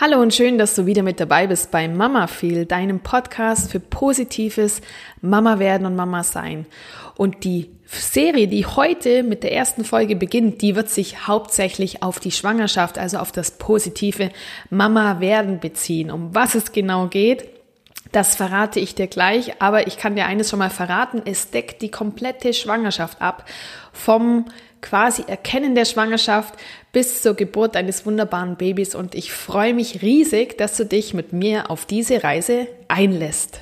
Hallo und schön, dass du wieder mit dabei bist bei Mama Feel, deinem Podcast für positives Mama werden und Mama sein. Und die Serie, die heute mit der ersten Folge beginnt, die wird sich hauptsächlich auf die Schwangerschaft, also auf das positive Mama werden beziehen. Um was es genau geht, das verrate ich dir gleich, aber ich kann dir eines schon mal verraten, es deckt die komplette Schwangerschaft ab. Vom quasi Erkennen der Schwangerschaft bis zur Geburt eines wunderbaren Babys und ich freue mich riesig, dass du dich mit mir auf diese Reise einlässt.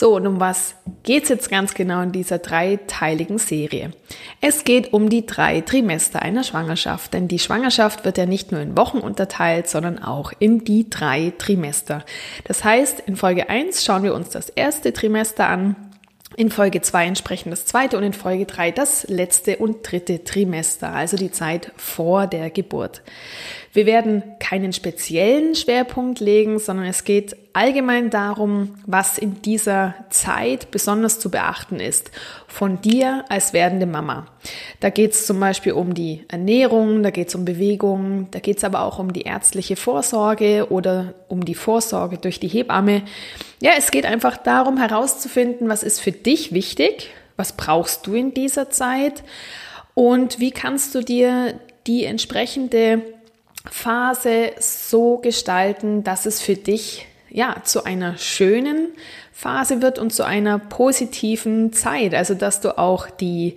So, und um was geht es jetzt ganz genau in dieser dreiteiligen Serie? Es geht um die drei Trimester einer Schwangerschaft, denn die Schwangerschaft wird ja nicht nur in Wochen unterteilt, sondern auch in die drei Trimester. Das heißt, in Folge 1 schauen wir uns das erste Trimester an, in Folge 2 entsprechend das zweite und in Folge 3 das letzte und dritte Trimester, also die Zeit vor der Geburt. Wir werden keinen speziellen Schwerpunkt legen, sondern es geht allgemein darum, was in dieser Zeit besonders zu beachten ist von dir als werdende Mama. Da geht es zum Beispiel um die Ernährung, da geht es um Bewegung, da geht es aber auch um die ärztliche Vorsorge oder um die Vorsorge durch die Hebamme. Ja, es geht einfach darum herauszufinden, was ist für dich wichtig, was brauchst du in dieser Zeit und wie kannst du dir die entsprechende Phase so gestalten, dass es für dich ja zu einer schönen Phase wird und zu einer positiven Zeit. Also dass du auch die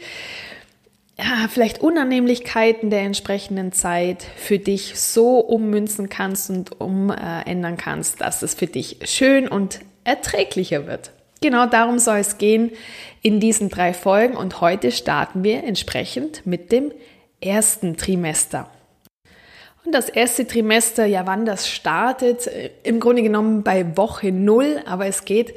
ja, vielleicht Unannehmlichkeiten der entsprechenden Zeit für dich so ummünzen kannst und umändern kannst, dass es für dich schön und erträglicher wird. Genau darum soll es gehen in diesen drei Folgen und heute starten wir entsprechend mit dem ersten Trimester. Und das erste Trimester, ja, wann das startet, äh, im Grunde genommen bei Woche null, aber es geht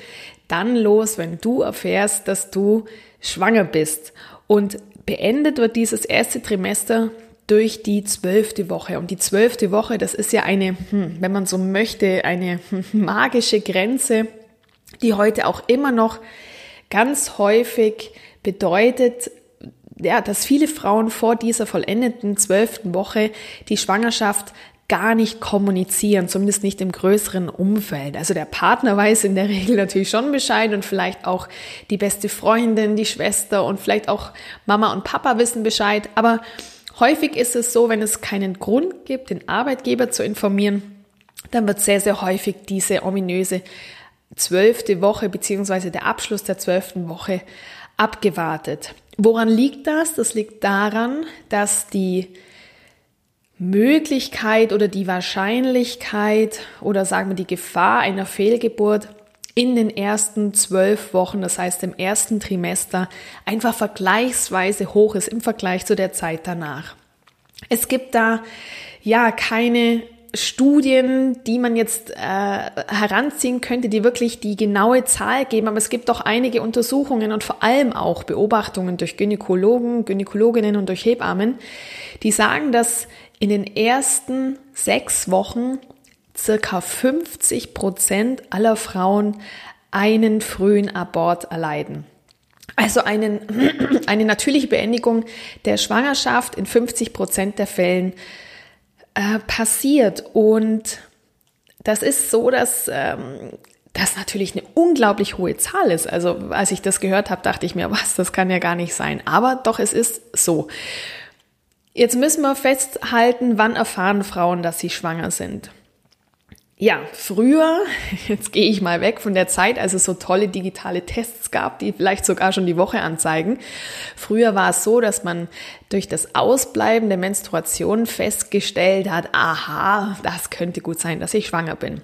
dann los, wenn du erfährst, dass du schwanger bist. Und beendet wird dieses erste Trimester durch die zwölfte Woche. Und die zwölfte Woche, das ist ja eine, hm, wenn man so möchte, eine magische Grenze, die heute auch immer noch ganz häufig bedeutet, ja, dass viele Frauen vor dieser vollendeten zwölften Woche die Schwangerschaft gar nicht kommunizieren, zumindest nicht im größeren Umfeld. Also der Partner weiß in der Regel natürlich schon Bescheid und vielleicht auch die beste Freundin, die Schwester und vielleicht auch Mama und Papa wissen Bescheid. Aber häufig ist es so, wenn es keinen Grund gibt, den Arbeitgeber zu informieren, dann wird sehr, sehr häufig diese ominöse zwölfte Woche beziehungsweise der Abschluss der zwölften Woche abgewartet. Woran liegt das? Das liegt daran, dass die Möglichkeit oder die Wahrscheinlichkeit oder sagen wir die Gefahr einer Fehlgeburt in den ersten zwölf Wochen, das heißt im ersten Trimester, einfach vergleichsweise hoch ist im Vergleich zu der Zeit danach. Es gibt da ja keine Studien, die man jetzt äh, heranziehen könnte, die wirklich die genaue Zahl geben, aber es gibt doch einige Untersuchungen und vor allem auch Beobachtungen durch Gynäkologen, Gynäkologinnen und durch Hebammen, die sagen, dass in den ersten sechs Wochen circa 50 Prozent aller Frauen einen frühen Abort erleiden. Also einen, eine natürliche Beendigung der Schwangerschaft in 50 Prozent der Fällen äh, passiert. Und das ist so, dass ähm, das natürlich eine unglaublich hohe Zahl ist. Also als ich das gehört habe, dachte ich mir, was, das kann ja gar nicht sein. Aber doch, es ist so. Jetzt müssen wir festhalten, wann erfahren Frauen, dass sie schwanger sind. Ja, früher, jetzt gehe ich mal weg von der Zeit, als es so tolle digitale Tests gab, die vielleicht sogar schon die Woche anzeigen. Früher war es so, dass man durch das Ausbleiben der Menstruation festgestellt hat, aha, das könnte gut sein, dass ich schwanger bin.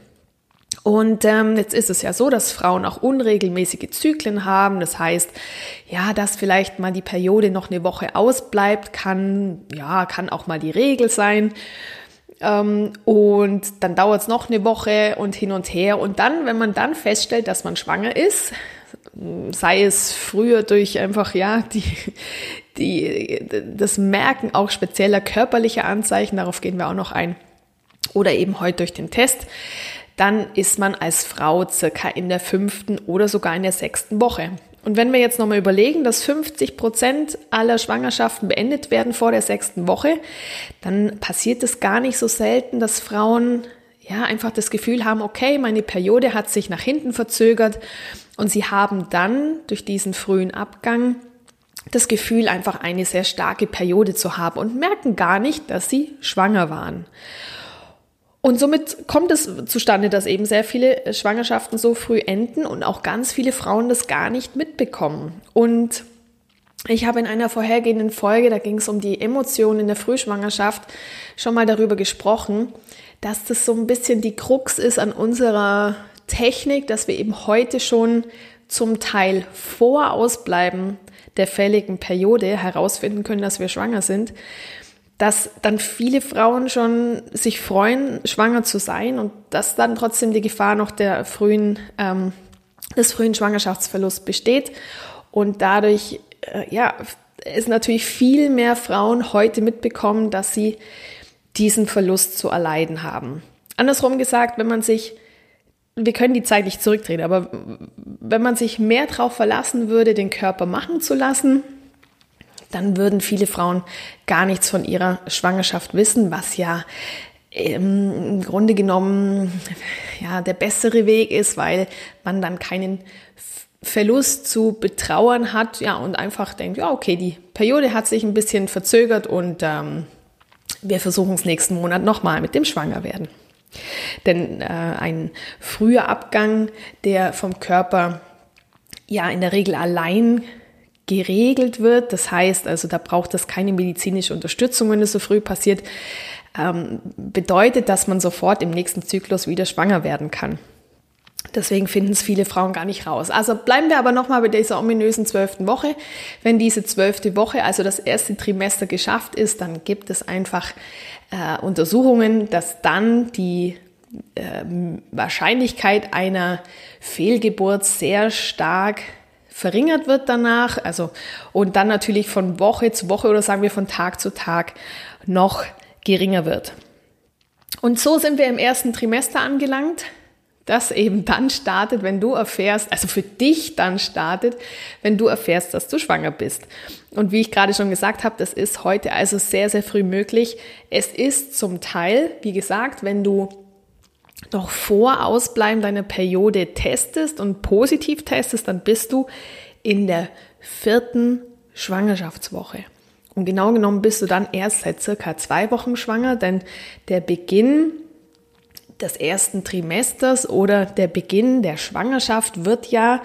Und ähm, jetzt ist es ja so, dass Frauen auch unregelmäßige Zyklen haben. Das heißt, ja, dass vielleicht mal die Periode noch eine Woche ausbleibt, kann ja kann auch mal die Regel sein. Ähm, und dann dauert es noch eine Woche und hin und her. Und dann, wenn man dann feststellt, dass man schwanger ist, sei es früher durch einfach ja die die, das Merken auch spezieller körperlicher Anzeichen, darauf gehen wir auch noch ein, oder eben heute durch den Test, dann ist man als Frau circa in der fünften oder sogar in der sechsten Woche. Und wenn wir jetzt nochmal überlegen, dass 50 Prozent aller Schwangerschaften beendet werden vor der sechsten Woche, dann passiert es gar nicht so selten, dass Frauen ja einfach das Gefühl haben, okay, meine Periode hat sich nach hinten verzögert und sie haben dann durch diesen frühen Abgang das Gefühl, einfach eine sehr starke Periode zu haben und merken gar nicht, dass sie schwanger waren. Und somit kommt es zustande, dass eben sehr viele Schwangerschaften so früh enden und auch ganz viele Frauen das gar nicht mitbekommen. Und ich habe in einer vorhergehenden Folge, da ging es um die Emotionen in der Frühschwangerschaft, schon mal darüber gesprochen, dass das so ein bisschen die Krux ist an unserer Technik, dass wir eben heute schon zum Teil vor Ausbleiben der fälligen Periode herausfinden können, dass wir schwanger sind dass dann viele Frauen schon sich freuen, schwanger zu sein und dass dann trotzdem die Gefahr noch der frühen, ähm, des frühen Schwangerschaftsverlusts besteht und dadurch, äh, ja, es natürlich viel mehr Frauen heute mitbekommen, dass sie diesen Verlust zu erleiden haben. Andersrum gesagt, wenn man sich, wir können die Zeit nicht zurückdrehen, aber wenn man sich mehr darauf verlassen würde, den Körper machen zu lassen, dann würden viele Frauen gar nichts von ihrer Schwangerschaft wissen, was ja im Grunde genommen ja der bessere Weg ist, weil man dann keinen Verlust zu betrauern hat, ja und einfach denkt, ja okay, die Periode hat sich ein bisschen verzögert und ähm, wir versuchen es nächsten Monat nochmal mit dem Schwangerwerden. Denn äh, ein früher Abgang, der vom Körper ja in der Regel allein geregelt wird. Das heißt, also da braucht es keine medizinische Unterstützung, wenn es so früh passiert. Ähm, bedeutet, dass man sofort im nächsten Zyklus wieder schwanger werden kann. Deswegen finden es viele Frauen gar nicht raus. Also bleiben wir aber nochmal bei dieser ominösen zwölften Woche. Wenn diese zwölfte Woche, also das erste Trimester geschafft ist, dann gibt es einfach äh, Untersuchungen, dass dann die äh, Wahrscheinlichkeit einer Fehlgeburt sehr stark verringert wird danach, also und dann natürlich von Woche zu Woche oder sagen wir von Tag zu Tag noch geringer wird. Und so sind wir im ersten Trimester angelangt, das eben dann startet, wenn du erfährst, also für dich dann startet, wenn du erfährst, dass du schwanger bist. Und wie ich gerade schon gesagt habe, das ist heute also sehr, sehr früh möglich. Es ist zum Teil, wie gesagt, wenn du noch vor Ausbleiben deiner Periode testest und positiv testest, dann bist du in der vierten Schwangerschaftswoche. Und genau genommen bist du dann erst seit circa zwei Wochen schwanger, denn der Beginn des ersten Trimesters oder der Beginn der Schwangerschaft wird ja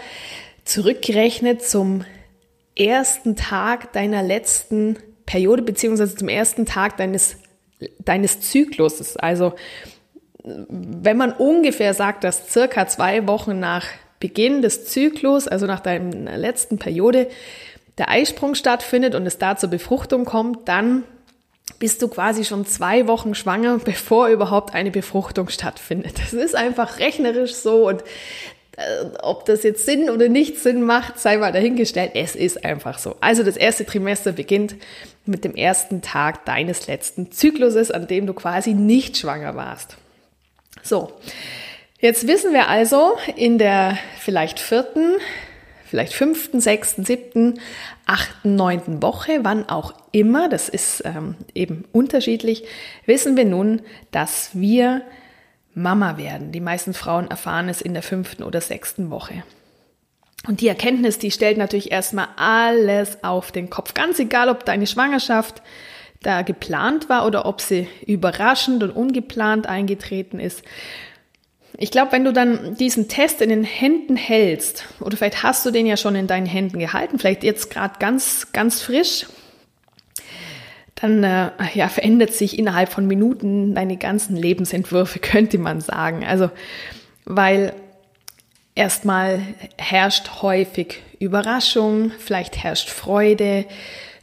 zurückgerechnet zum ersten Tag deiner letzten Periode beziehungsweise zum ersten Tag deines, deines Zykluses. Also wenn man ungefähr sagt, dass circa zwei Wochen nach Beginn des Zyklus, also nach deiner letzten Periode, der Eisprung stattfindet und es da zur Befruchtung kommt, dann bist du quasi schon zwei Wochen schwanger, bevor überhaupt eine Befruchtung stattfindet. Das ist einfach rechnerisch so und äh, ob das jetzt Sinn oder nicht Sinn macht, sei mal dahingestellt. Es ist einfach so. Also das erste Trimester beginnt mit dem ersten Tag deines letzten Zykluses, an dem du quasi nicht schwanger warst. So, jetzt wissen wir also in der vielleicht vierten, vielleicht fünften, sechsten, siebten, achten, neunten Woche, wann auch immer, das ist ähm, eben unterschiedlich, wissen wir nun, dass wir Mama werden. Die meisten Frauen erfahren es in der fünften oder sechsten Woche. Und die Erkenntnis, die stellt natürlich erstmal alles auf den Kopf. Ganz egal, ob deine Schwangerschaft da geplant war oder ob sie überraschend und ungeplant eingetreten ist. Ich glaube, wenn du dann diesen Test in den Händen hältst, oder vielleicht hast du den ja schon in deinen Händen gehalten, vielleicht jetzt gerade ganz, ganz frisch, dann äh, ja, verändert sich innerhalb von Minuten deine ganzen Lebensentwürfe, könnte man sagen. Also, weil erstmal herrscht häufig Überraschung, vielleicht herrscht Freude,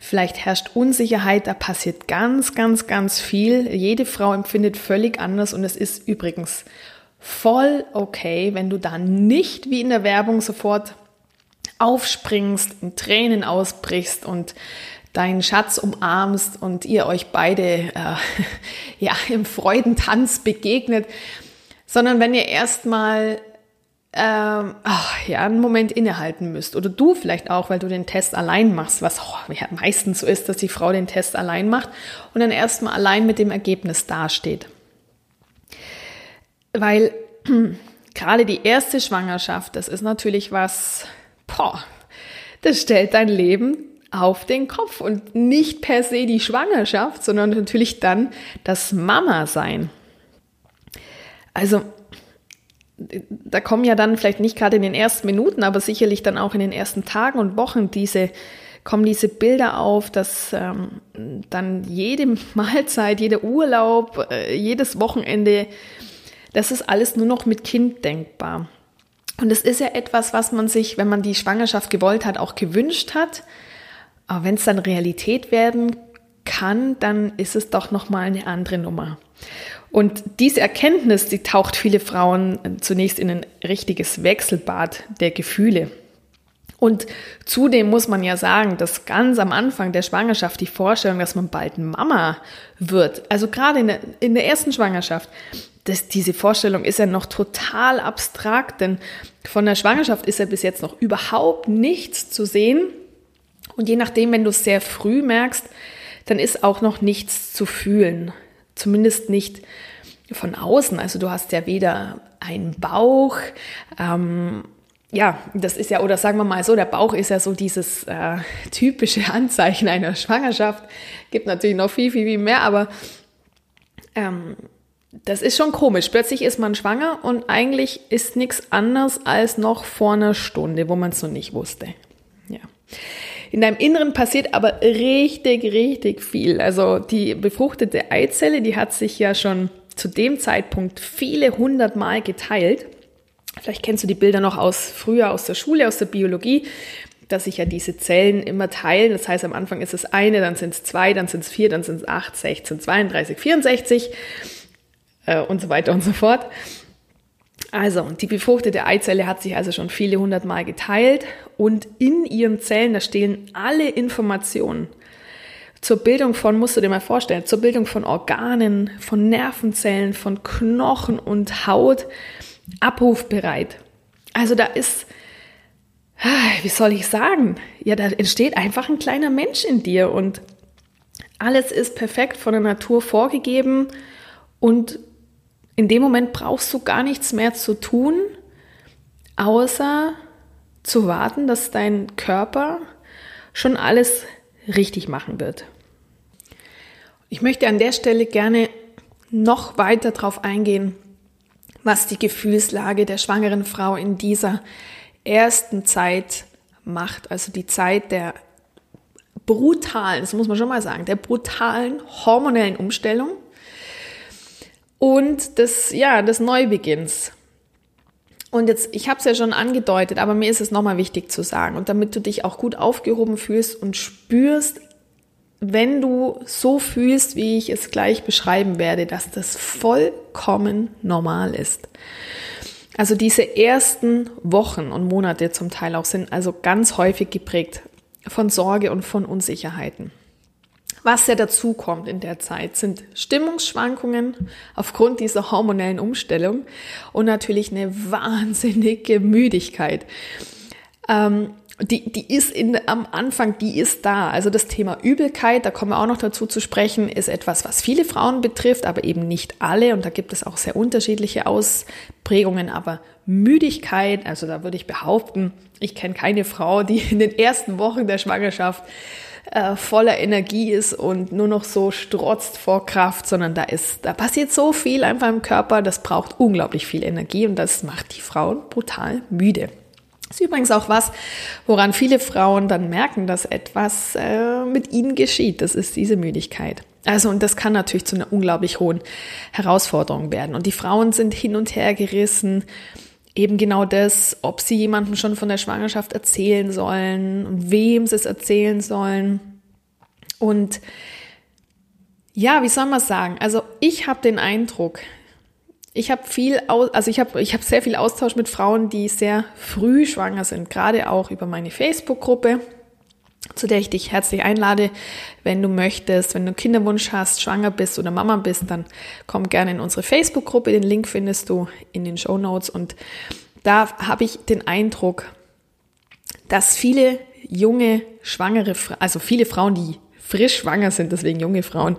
Vielleicht herrscht Unsicherheit, da passiert ganz, ganz, ganz viel. Jede Frau empfindet völlig anders und es ist übrigens voll okay, wenn du da nicht wie in der Werbung sofort aufspringst, in Tränen ausbrichst und deinen Schatz umarmst und ihr euch beide äh, ja, im Freudentanz begegnet, sondern wenn ihr erstmal ähm, ach, ja, einen Moment innehalten müsst. Oder du vielleicht auch, weil du den Test allein machst, was oh, ja, meistens so ist, dass die Frau den Test allein macht und dann erstmal allein mit dem Ergebnis dasteht. Weil gerade die erste Schwangerschaft, das ist natürlich was, boah, das stellt dein Leben auf den Kopf und nicht per se die Schwangerschaft, sondern natürlich dann das Mama-Sein. Also da kommen ja dann vielleicht nicht gerade in den ersten Minuten, aber sicherlich dann auch in den ersten Tagen und Wochen diese kommen diese Bilder auf, dass ähm, dann jede Mahlzeit, jeder Urlaub, äh, jedes Wochenende, das ist alles nur noch mit Kind denkbar. Und es ist ja etwas, was man sich, wenn man die Schwangerschaft gewollt hat, auch gewünscht hat. Aber wenn es dann Realität werden kann, dann ist es doch noch mal eine andere Nummer. Und diese Erkenntnis, die taucht viele Frauen zunächst in ein richtiges Wechselbad der Gefühle. Und zudem muss man ja sagen, dass ganz am Anfang der Schwangerschaft die Vorstellung, dass man bald Mama wird, also gerade in der, in der ersten Schwangerschaft, das, diese Vorstellung ist ja noch total abstrakt, denn von der Schwangerschaft ist ja bis jetzt noch überhaupt nichts zu sehen. Und je nachdem, wenn du es sehr früh merkst, dann ist auch noch nichts zu fühlen. Zumindest nicht von außen. Also du hast ja weder einen Bauch, ähm, ja, das ist ja, oder sagen wir mal so, der Bauch ist ja so dieses äh, typische Anzeichen einer Schwangerschaft. Gibt natürlich noch viel, viel, viel mehr, aber ähm, das ist schon komisch. Plötzlich ist man schwanger und eigentlich ist nichts anderes als noch vor einer Stunde, wo man es noch nicht wusste. Ja. In deinem Inneren passiert aber richtig, richtig viel. Also die befruchtete Eizelle, die hat sich ja schon zu dem Zeitpunkt viele hundert Mal geteilt. Vielleicht kennst du die Bilder noch aus früher aus der Schule, aus der Biologie, dass sich ja diese Zellen immer teilen. Das heißt, am Anfang ist es eine, dann sind es zwei, dann sind es vier, dann sind es acht, 16, 32, 64 äh, und so weiter und so fort. Also, die befruchtete Eizelle hat sich also schon viele hundert Mal geteilt und in ihren Zellen, da stehen alle Informationen zur Bildung von, musst du dir mal vorstellen, zur Bildung von Organen, von Nervenzellen, von Knochen und Haut abrufbereit. Also da ist, wie soll ich sagen, ja, da entsteht einfach ein kleiner Mensch in dir und alles ist perfekt von der Natur vorgegeben und in dem Moment brauchst du gar nichts mehr zu tun, außer zu warten, dass dein Körper schon alles richtig machen wird. Ich möchte an der Stelle gerne noch weiter darauf eingehen, was die Gefühlslage der schwangeren Frau in dieser ersten Zeit macht, also die Zeit der brutalen, das muss man schon mal sagen, der brutalen hormonellen Umstellung und des, ja, des Neubeginns. Und jetzt, ich habe es ja schon angedeutet, aber mir ist es nochmal wichtig zu sagen. Und damit du dich auch gut aufgehoben fühlst und spürst, wenn du so fühlst, wie ich es gleich beschreiben werde, dass das vollkommen normal ist. Also diese ersten Wochen und Monate zum Teil auch sind also ganz häufig geprägt von Sorge und von Unsicherheiten. Was ja dazu kommt in der Zeit, sind Stimmungsschwankungen aufgrund dieser hormonellen Umstellung und natürlich eine wahnsinnige Müdigkeit. Ähm, die, die ist in, am Anfang, die ist da. Also das Thema Übelkeit, da kommen wir auch noch dazu zu sprechen, ist etwas, was viele Frauen betrifft, aber eben nicht alle. Und da gibt es auch sehr unterschiedliche Ausprägungen. Aber Müdigkeit, also da würde ich behaupten, ich kenne keine Frau, die in den ersten Wochen der Schwangerschaft äh, voller Energie ist und nur noch so strotzt vor Kraft, sondern da ist, da passiert so viel einfach im Körper, das braucht unglaublich viel Energie und das macht die Frauen brutal müde. Das ist übrigens auch was, woran viele Frauen dann merken, dass etwas äh, mit ihnen geschieht. Das ist diese Müdigkeit. Also, und das kann natürlich zu einer unglaublich hohen Herausforderung werden. Und die Frauen sind hin und her gerissen eben genau das, ob sie jemandem schon von der Schwangerschaft erzählen sollen wem sie es erzählen sollen. Und ja, wie soll man sagen? Also ich habe den Eindruck, ich habe viel, also ich habe ich hab sehr viel Austausch mit Frauen, die sehr früh schwanger sind, gerade auch über meine Facebook-Gruppe. Zu der ich dich herzlich einlade. Wenn du möchtest, wenn du Kinderwunsch hast, schwanger bist oder Mama bist, dann komm gerne in unsere Facebook-Gruppe. Den Link findest du in den Show Notes. Und da habe ich den Eindruck, dass viele junge, schwangere, also viele Frauen, die frisch schwanger sind, deswegen junge Frauen,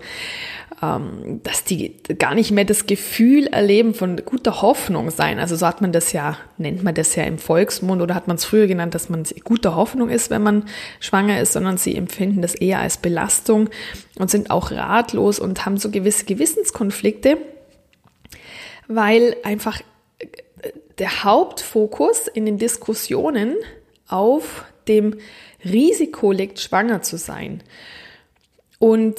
ähm, dass die gar nicht mehr das Gefühl erleben von guter Hoffnung sein. Also so hat man das ja, nennt man das ja im Volksmund oder hat man es früher genannt, dass man guter Hoffnung ist, wenn man schwanger ist, sondern sie empfinden das eher als Belastung und sind auch ratlos und haben so gewisse Gewissenskonflikte, weil einfach äh, der Hauptfokus in den Diskussionen auf dem Risiko liegt, schwanger zu sein. Und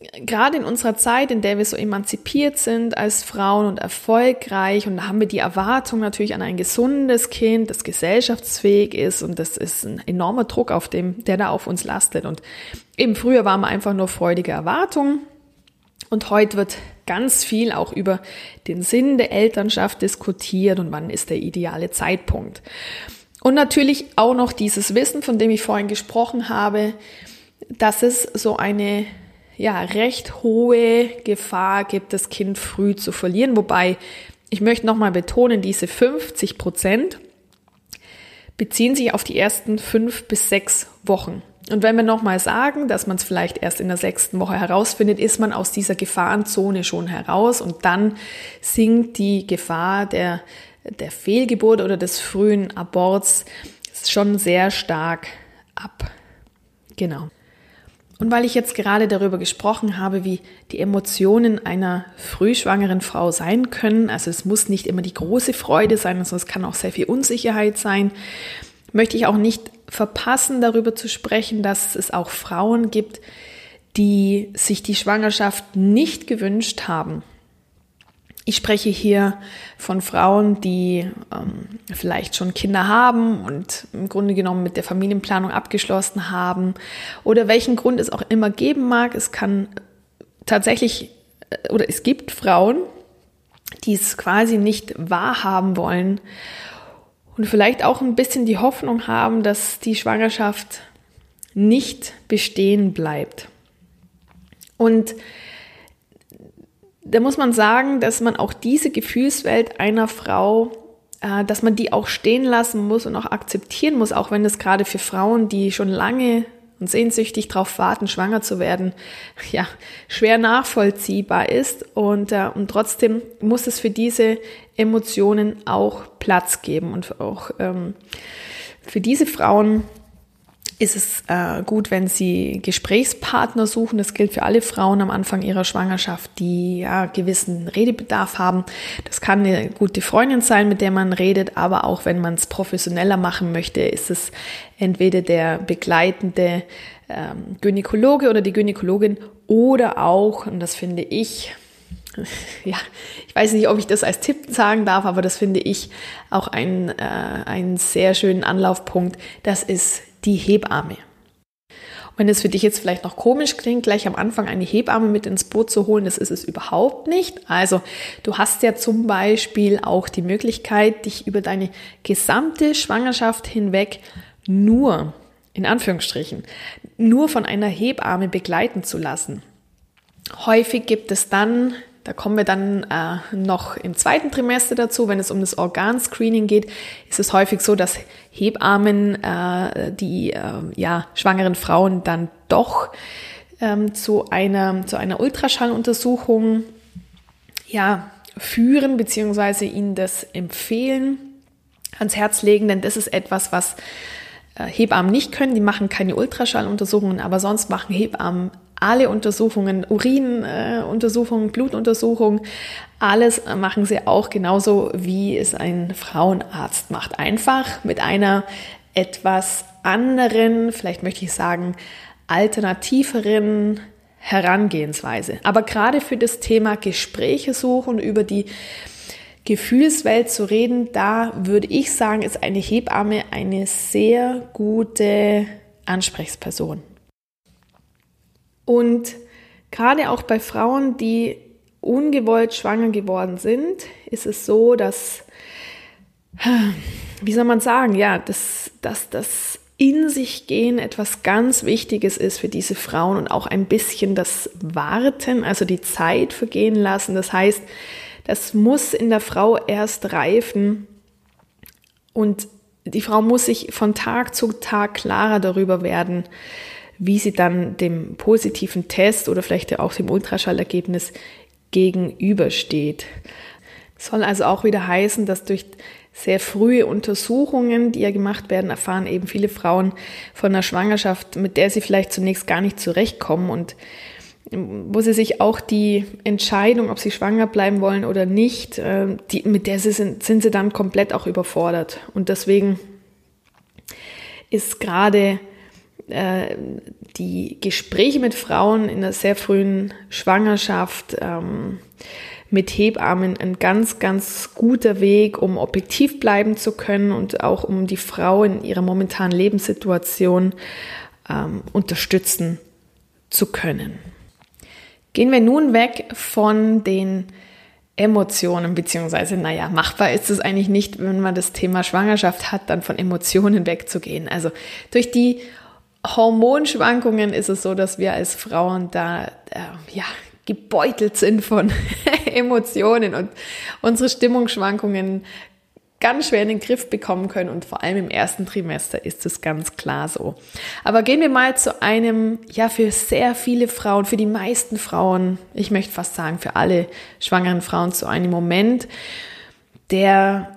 gerade in unserer Zeit, in der wir so emanzipiert sind als Frauen und erfolgreich, und da haben wir die Erwartung natürlich an ein gesundes Kind, das gesellschaftsfähig ist, und das ist ein enormer Druck, auf dem, der da auf uns lastet. Und eben früher waren wir einfach nur freudige Erwartungen. Und heute wird ganz viel auch über den Sinn der Elternschaft diskutiert und wann ist der ideale Zeitpunkt. Und natürlich auch noch dieses Wissen, von dem ich vorhin gesprochen habe, dass es so eine ja, recht hohe Gefahr gibt, das Kind früh zu verlieren. Wobei, ich möchte nochmal betonen, diese 50 Prozent beziehen sich auf die ersten fünf bis sechs Wochen. Und wenn wir nochmal sagen, dass man es vielleicht erst in der sechsten Woche herausfindet, ist man aus dieser Gefahrenzone schon heraus und dann sinkt die Gefahr der, der Fehlgeburt oder des frühen Aborts schon sehr stark ab. Genau. Und weil ich jetzt gerade darüber gesprochen habe, wie die Emotionen einer frühschwangeren Frau sein können, also es muss nicht immer die große Freude sein, sondern es kann auch sehr viel Unsicherheit sein, möchte ich auch nicht verpassen, darüber zu sprechen, dass es auch Frauen gibt, die sich die Schwangerschaft nicht gewünscht haben. Ich spreche hier von Frauen, die ähm, vielleicht schon Kinder haben und im Grunde genommen mit der Familienplanung abgeschlossen haben oder welchen Grund es auch immer geben mag. Es kann tatsächlich äh, oder es gibt Frauen, die es quasi nicht wahrhaben wollen und vielleicht auch ein bisschen die Hoffnung haben, dass die Schwangerschaft nicht bestehen bleibt. Und da muss man sagen, dass man auch diese Gefühlswelt einer Frau, äh, dass man die auch stehen lassen muss und auch akzeptieren muss, auch wenn es gerade für Frauen, die schon lange und sehnsüchtig darauf warten, schwanger zu werden, ja, schwer nachvollziehbar ist. Und, äh, und trotzdem muss es für diese Emotionen auch Platz geben und auch ähm, für diese Frauen ist es äh, gut, wenn Sie Gesprächspartner suchen. Das gilt für alle Frauen am Anfang ihrer Schwangerschaft, die ja gewissen Redebedarf haben. Das kann eine gute Freundin sein, mit der man redet, aber auch wenn man es professioneller machen möchte, ist es entweder der begleitende ähm, Gynäkologe oder die Gynäkologin oder auch, und das finde ich, ja, ich weiß nicht, ob ich das als Tipp sagen darf, aber das finde ich auch ein, äh, einen sehr schönen Anlaufpunkt. Das ist die Hebamme. Wenn es für dich jetzt vielleicht noch komisch klingt, gleich am Anfang eine Hebamme mit ins Boot zu holen, das ist es überhaupt nicht. Also du hast ja zum Beispiel auch die Möglichkeit, dich über deine gesamte Schwangerschaft hinweg nur, in Anführungsstrichen, nur von einer Hebamme begleiten zu lassen. Häufig gibt es dann da kommen wir dann äh, noch im zweiten Trimester dazu. Wenn es um das Organscreening geht, ist es häufig so, dass Hebammen äh, die äh, ja, schwangeren Frauen dann doch ähm, zu einer, zu einer Ultraschalluntersuchung ja, führen, beziehungsweise ihnen das empfehlen, ans Herz legen, denn das ist etwas, was Hebammen nicht können. Die machen keine Ultraschalluntersuchungen, aber sonst machen Hebammen alle Untersuchungen, Urinuntersuchungen, äh, Blutuntersuchungen, alles machen sie auch genauso, wie es ein Frauenarzt macht. Einfach mit einer etwas anderen, vielleicht möchte ich sagen, alternativeren Herangehensweise. Aber gerade für das Thema Gespräche suchen über die Gefühlswelt zu reden, da würde ich sagen, ist eine Hebamme eine sehr gute Ansprechperson. Und gerade auch bei Frauen, die ungewollt schwanger geworden sind, ist es so, dass, wie soll man sagen, ja, dass, dass das in sich gehen etwas ganz Wichtiges ist für diese Frauen und auch ein bisschen das Warten, also die Zeit vergehen lassen. Das heißt, das muss in der Frau erst reifen und die Frau muss sich von Tag zu Tag klarer darüber werden, wie sie dann dem positiven Test oder vielleicht auch dem Ultraschallergebnis gegenübersteht. Soll also auch wieder heißen, dass durch sehr frühe Untersuchungen, die ja gemacht werden, erfahren eben viele Frauen von einer Schwangerschaft, mit der sie vielleicht zunächst gar nicht zurechtkommen und wo sie sich auch die Entscheidung, ob sie schwanger bleiben wollen oder nicht, äh, die, mit der sie sind, sind sie dann komplett auch überfordert. Und deswegen ist gerade äh, die Gespräche mit Frauen in einer sehr frühen Schwangerschaft ähm, mit Hebammen ein ganz, ganz guter Weg, um objektiv bleiben zu können und auch um die Frau in ihrer momentanen Lebenssituation ähm, unterstützen zu können. Gehen wir nun weg von den Emotionen, beziehungsweise, naja, machbar ist es eigentlich nicht, wenn man das Thema Schwangerschaft hat, dann von Emotionen wegzugehen. Also durch die Hormonschwankungen ist es so, dass wir als Frauen da äh, ja gebeutelt sind von Emotionen und unsere Stimmungsschwankungen ganz schwer in den Griff bekommen können und vor allem im ersten Trimester ist es ganz klar so. Aber gehen wir mal zu einem, ja, für sehr viele Frauen, für die meisten Frauen, ich möchte fast sagen für alle schwangeren Frauen, zu einem Moment, der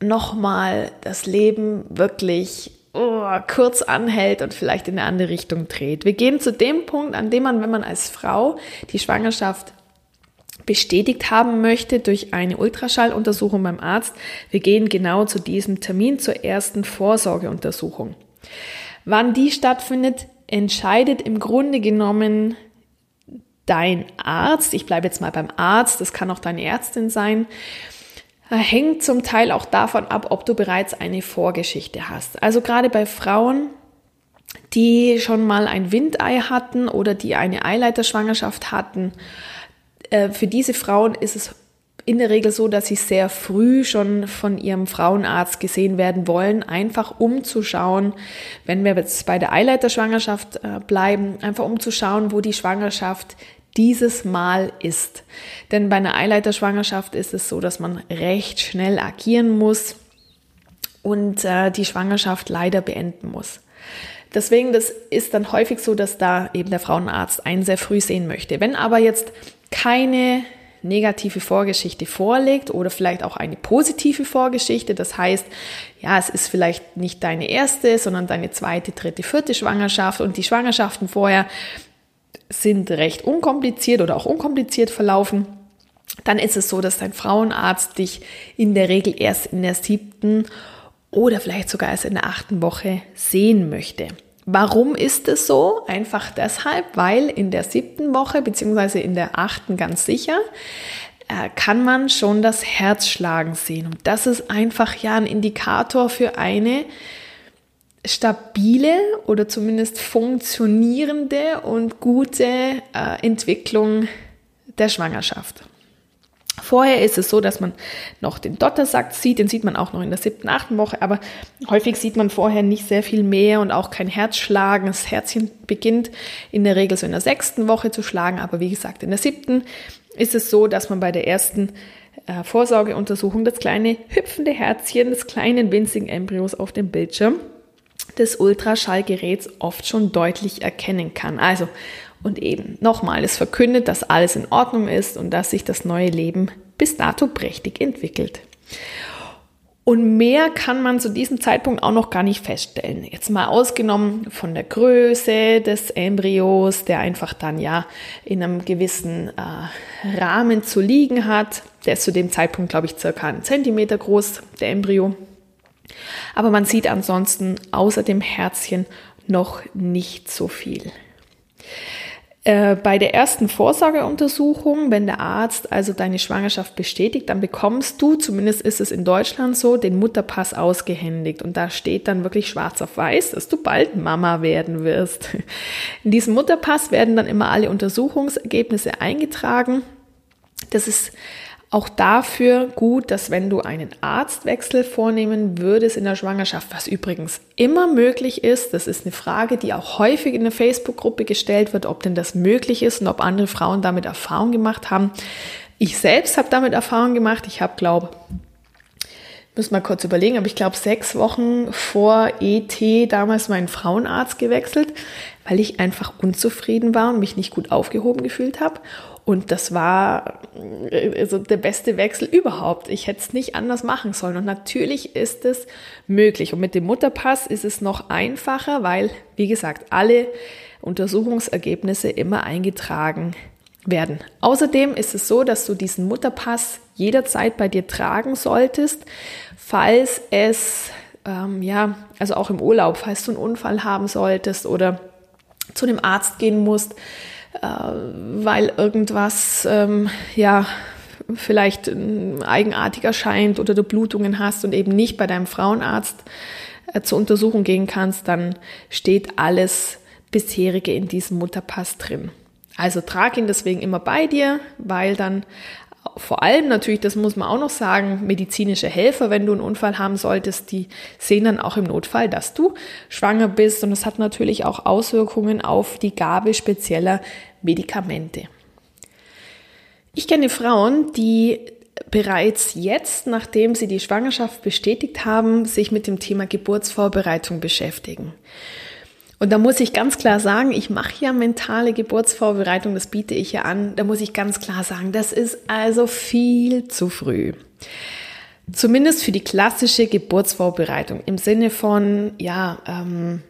nochmal das Leben wirklich oh, kurz anhält und vielleicht in eine andere Richtung dreht. Wir gehen zu dem Punkt, an dem man, wenn man als Frau die Schwangerschaft bestätigt haben möchte durch eine Ultraschalluntersuchung beim Arzt, wir gehen genau zu diesem Termin zur ersten Vorsorgeuntersuchung. Wann die stattfindet, entscheidet im Grunde genommen dein Arzt. Ich bleibe jetzt mal beim Arzt, das kann auch deine Ärztin sein hängt zum Teil auch davon ab, ob du bereits eine Vorgeschichte hast. Also gerade bei Frauen, die schon mal ein Windei hatten oder die eine Eileiterschwangerschaft hatten, äh, für diese Frauen ist es in der Regel so, dass sie sehr früh schon von ihrem Frauenarzt gesehen werden wollen, einfach um zu schauen, wenn wir jetzt bei der Eileiterschwangerschaft äh, bleiben, einfach um zu schauen, wo die Schwangerschaft dieses Mal ist. Denn bei einer Eileiterschwangerschaft ist es so, dass man recht schnell agieren muss und äh, die Schwangerschaft leider beenden muss. Deswegen, das ist dann häufig so, dass da eben der Frauenarzt einen sehr früh sehen möchte. Wenn aber jetzt keine negative Vorgeschichte vorliegt oder vielleicht auch eine positive Vorgeschichte. Das heißt, ja, es ist vielleicht nicht deine erste, sondern deine zweite, dritte, vierte Schwangerschaft und die Schwangerschaften vorher sind recht unkompliziert oder auch unkompliziert verlaufen, dann ist es so, dass dein Frauenarzt dich in der Regel erst in der siebten oder vielleicht sogar erst in der achten Woche sehen möchte. Warum ist es so? Einfach deshalb, weil in der siebten Woche beziehungsweise in der achten ganz sicher äh, kann man schon das Herzschlagen sehen. Und das ist einfach ja ein Indikator für eine stabile oder zumindest funktionierende und gute äh, Entwicklung der Schwangerschaft. Vorher ist es so, dass man noch den Dottersack sieht, den sieht man auch noch in der siebten, achten Woche, aber häufig sieht man vorher nicht sehr viel mehr und auch kein Herzschlagen. Das Herzchen beginnt in der Regel so in der sechsten Woche zu schlagen, aber wie gesagt, in der siebten ist es so, dass man bei der ersten äh, Vorsorgeuntersuchung das kleine hüpfende Herzchen des kleinen winzigen Embryos auf dem Bildschirm des Ultraschallgeräts oft schon deutlich erkennen kann. Also, und eben nochmal, es verkündet, dass alles in Ordnung ist und dass sich das neue Leben bis dato prächtig entwickelt. Und mehr kann man zu diesem Zeitpunkt auch noch gar nicht feststellen. Jetzt mal ausgenommen von der Größe des Embryos, der einfach dann ja in einem gewissen äh, Rahmen zu liegen hat. Der ist zu dem Zeitpunkt, glaube ich, circa einen Zentimeter groß, der Embryo. Aber man sieht ansonsten außer dem Herzchen noch nicht so viel. Äh, bei der ersten Vorsorgeuntersuchung, wenn der Arzt also deine Schwangerschaft bestätigt, dann bekommst du, zumindest ist es in Deutschland so, den Mutterpass ausgehändigt. Und da steht dann wirklich schwarz auf weiß, dass du bald Mama werden wirst. In diesem Mutterpass werden dann immer alle Untersuchungsergebnisse eingetragen. Das ist Auch dafür gut, dass wenn du einen Arztwechsel vornehmen würdest in der Schwangerschaft, was übrigens immer möglich ist, das ist eine Frage, die auch häufig in der Facebook-Gruppe gestellt wird, ob denn das möglich ist und ob andere Frauen damit Erfahrung gemacht haben. Ich selbst habe damit Erfahrung gemacht. Ich habe, glaube muss mal kurz überlegen, aber ich glaube sechs Wochen vor ET damals meinen Frauenarzt gewechselt, weil ich einfach unzufrieden war und mich nicht gut aufgehoben gefühlt habe. Und das war also der beste Wechsel überhaupt. Ich hätte es nicht anders machen sollen. Und natürlich ist es möglich. Und mit dem Mutterpass ist es noch einfacher, weil, wie gesagt, alle Untersuchungsergebnisse immer eingetragen werden. Außerdem ist es so, dass du diesen Mutterpass jederzeit bei dir tragen solltest, falls es, ähm, ja, also auch im Urlaub, falls du einen Unfall haben solltest oder zu einem Arzt gehen musst, äh, weil irgendwas, ähm, ja, vielleicht eigenartig erscheint oder du Blutungen hast und eben nicht bei deinem Frauenarzt äh, zur Untersuchung gehen kannst, dann steht alles bisherige in diesem Mutterpass drin. Also trag ihn deswegen immer bei dir, weil dann vor allem natürlich, das muss man auch noch sagen, medizinische Helfer, wenn du einen Unfall haben solltest, die sehen dann auch im Notfall, dass du schwanger bist und es hat natürlich auch Auswirkungen auf die Gabe spezieller Medikamente. Ich kenne Frauen, die bereits jetzt, nachdem sie die Schwangerschaft bestätigt haben, sich mit dem Thema Geburtsvorbereitung beschäftigen. Und da muss ich ganz klar sagen, ich mache ja mentale Geburtsvorbereitung, das biete ich ja an. Da muss ich ganz klar sagen, das ist also viel zu früh. Zumindest für die klassische Geburtsvorbereitung im Sinne von, ja, ähm,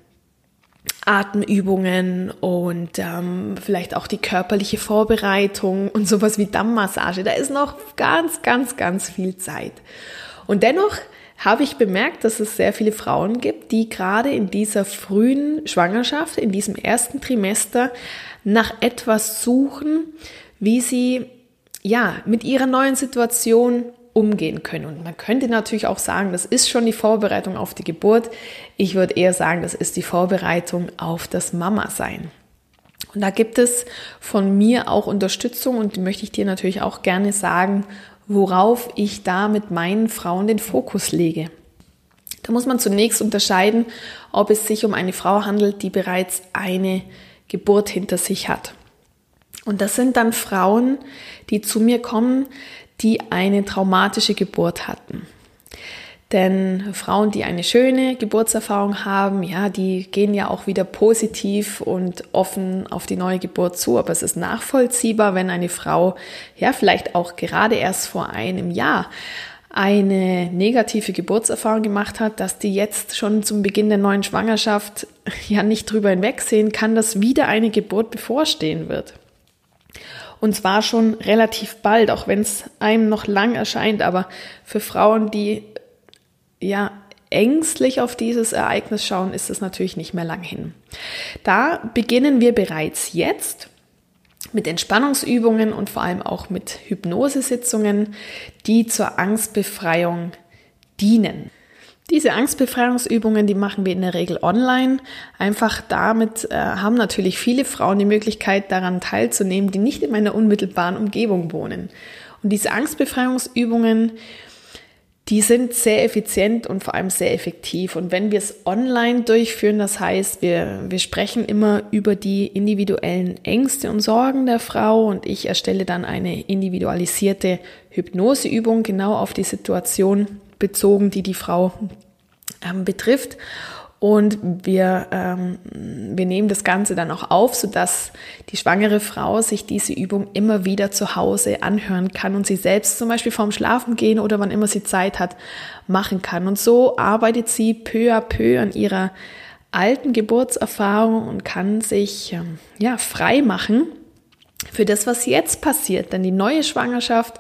Atemübungen und ähm, vielleicht auch die körperliche Vorbereitung und sowas wie Dammmassage. Da ist noch ganz, ganz, ganz viel Zeit. Und dennoch habe ich bemerkt, dass es sehr viele Frauen gibt, die gerade in dieser frühen Schwangerschaft, in diesem ersten Trimester nach etwas suchen, wie sie ja mit ihrer neuen Situation umgehen können. Und man könnte natürlich auch sagen, das ist schon die Vorbereitung auf die Geburt. Ich würde eher sagen, das ist die Vorbereitung auf das Mama-Sein. Und da gibt es von mir auch Unterstützung und die möchte ich dir natürlich auch gerne sagen, worauf ich da mit meinen Frauen den Fokus lege. Da muss man zunächst unterscheiden, ob es sich um eine Frau handelt, die bereits eine Geburt hinter sich hat. Und das sind dann Frauen, die zu mir kommen, die eine traumatische Geburt hatten. Denn Frauen, die eine schöne Geburtserfahrung haben, ja, die gehen ja auch wieder positiv und offen auf die neue Geburt zu. Aber es ist nachvollziehbar, wenn eine Frau, ja, vielleicht auch gerade erst vor einem Jahr eine negative Geburtserfahrung gemacht hat, dass die jetzt schon zum Beginn der neuen Schwangerschaft ja nicht drüber hinwegsehen kann, dass wieder eine Geburt bevorstehen wird. Und zwar schon relativ bald, auch wenn es einem noch lang erscheint. Aber für Frauen, die ja, ängstlich auf dieses Ereignis schauen, ist es natürlich nicht mehr lang hin. Da beginnen wir bereits jetzt mit Entspannungsübungen und vor allem auch mit Hypnosesitzungen, die zur Angstbefreiung dienen. Diese Angstbefreiungsübungen, die machen wir in der Regel online. Einfach damit äh, haben natürlich viele Frauen die Möglichkeit, daran teilzunehmen, die nicht in meiner unmittelbaren Umgebung wohnen. Und diese Angstbefreiungsübungen, die sind sehr effizient und vor allem sehr effektiv. Und wenn wir es online durchführen, das heißt, wir, wir sprechen immer über die individuellen Ängste und Sorgen der Frau und ich erstelle dann eine individualisierte Hypnoseübung genau auf die Situation bezogen, die die Frau ähm, betrifft. Und wir, ähm, wir nehmen das Ganze dann auch auf, sodass die schwangere Frau sich diese Übung immer wieder zu Hause anhören kann und sie selbst zum Beispiel vorm Schlafen gehen oder wann immer sie Zeit hat, machen kann. Und so arbeitet sie peu à peu an ihrer alten Geburtserfahrung und kann sich ähm, ja, frei machen für das, was jetzt passiert. Denn die neue Schwangerschaft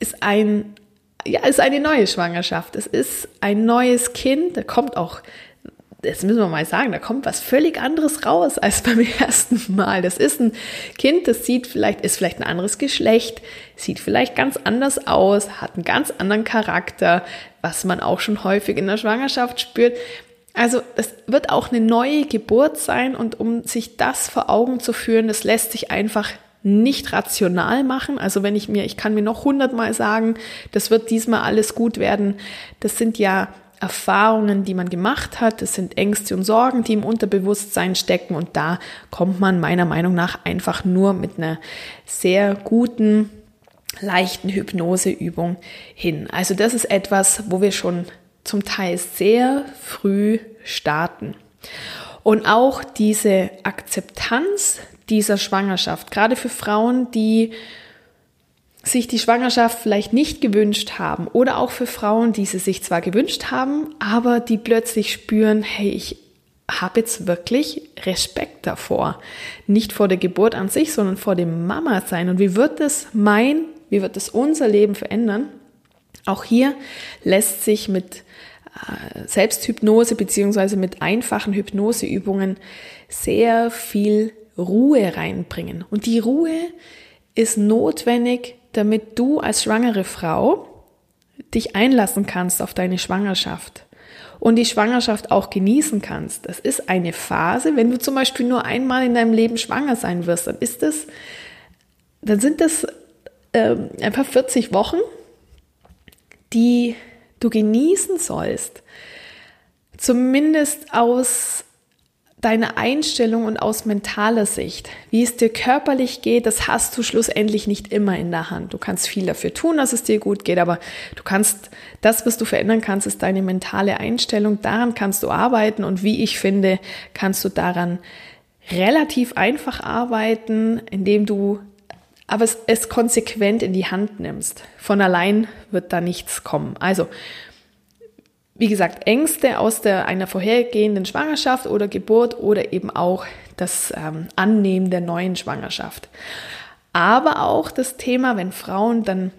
ist ein ja, ist eine neue Schwangerschaft. Es ist ein neues Kind. Da kommt auch das müssen wir mal sagen, da kommt was völlig anderes raus als beim ersten Mal. Das ist ein Kind, das sieht vielleicht, ist vielleicht ein anderes Geschlecht, sieht vielleicht ganz anders aus, hat einen ganz anderen Charakter, was man auch schon häufig in der Schwangerschaft spürt. Also es wird auch eine neue Geburt sein und um sich das vor Augen zu führen, das lässt sich einfach nicht rational machen. Also wenn ich mir, ich kann mir noch hundertmal sagen, das wird diesmal alles gut werden. Das sind ja Erfahrungen, die man gemacht hat. Das sind Ängste und Sorgen, die im Unterbewusstsein stecken. Und da kommt man meiner Meinung nach einfach nur mit einer sehr guten, leichten Hypnoseübung hin. Also das ist etwas, wo wir schon zum Teil sehr früh starten. Und auch diese Akzeptanz dieser Schwangerschaft, gerade für Frauen, die sich die Schwangerschaft vielleicht nicht gewünscht haben oder auch für Frauen, die sie sich zwar gewünscht haben, aber die plötzlich spüren, hey, ich habe jetzt wirklich Respekt davor. Nicht vor der Geburt an sich, sondern vor dem Mama sein. Und wie wird es mein, wie wird es unser Leben verändern? Auch hier lässt sich mit äh, Selbsthypnose beziehungsweise mit einfachen Hypnoseübungen sehr viel Ruhe reinbringen. Und die Ruhe ist notwendig, damit du als schwangere Frau dich einlassen kannst auf deine Schwangerschaft und die Schwangerschaft auch genießen kannst. Das ist eine Phase, wenn du zum Beispiel nur einmal in deinem Leben schwanger sein wirst, dann ist das, dann sind das äh, einfach 40 Wochen, die du genießen sollst. Zumindest aus deiner Einstellung und aus mentaler Sicht. Wie es dir körperlich geht, das hast du schlussendlich nicht immer in der Hand. Du kannst viel dafür tun, dass es dir gut geht, aber du kannst, das, was du verändern kannst, ist deine mentale Einstellung. Daran kannst du arbeiten und wie ich finde, kannst du daran relativ einfach arbeiten, indem du aber es, es konsequent in die Hand nimmst. Von allein wird da nichts kommen. Also, wie gesagt, Ängste aus der, einer vorhergehenden Schwangerschaft oder Geburt oder eben auch das ähm, Annehmen der neuen Schwangerschaft. Aber auch das Thema, wenn Frauen dann,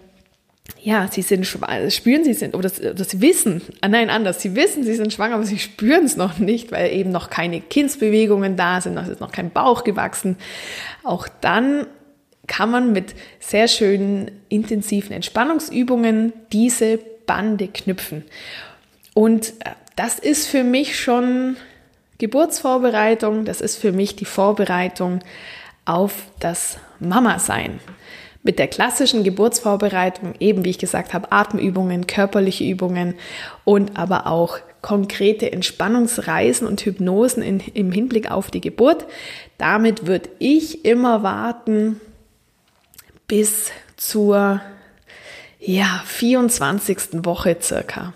ja, sie sind schwanger, spüren sie sind, oder das, wissen, ah, nein, anders, sie wissen, sie sind schwanger, aber sie spüren es noch nicht, weil eben noch keine Kindsbewegungen da sind, es ist noch kein Bauch gewachsen. Auch dann kann man mit sehr schönen intensiven Entspannungsübungen diese Bande knüpfen. Und äh, das ist für mich schon Geburtsvorbereitung, das ist für mich die Vorbereitung auf das Mama-Sein. Mit der klassischen Geburtsvorbereitung, eben wie ich gesagt habe, Atemübungen, körperliche Übungen und aber auch konkrete Entspannungsreisen und Hypnosen in, im Hinblick auf die Geburt. Damit würde ich immer warten, bis zur ja, 24. Woche circa.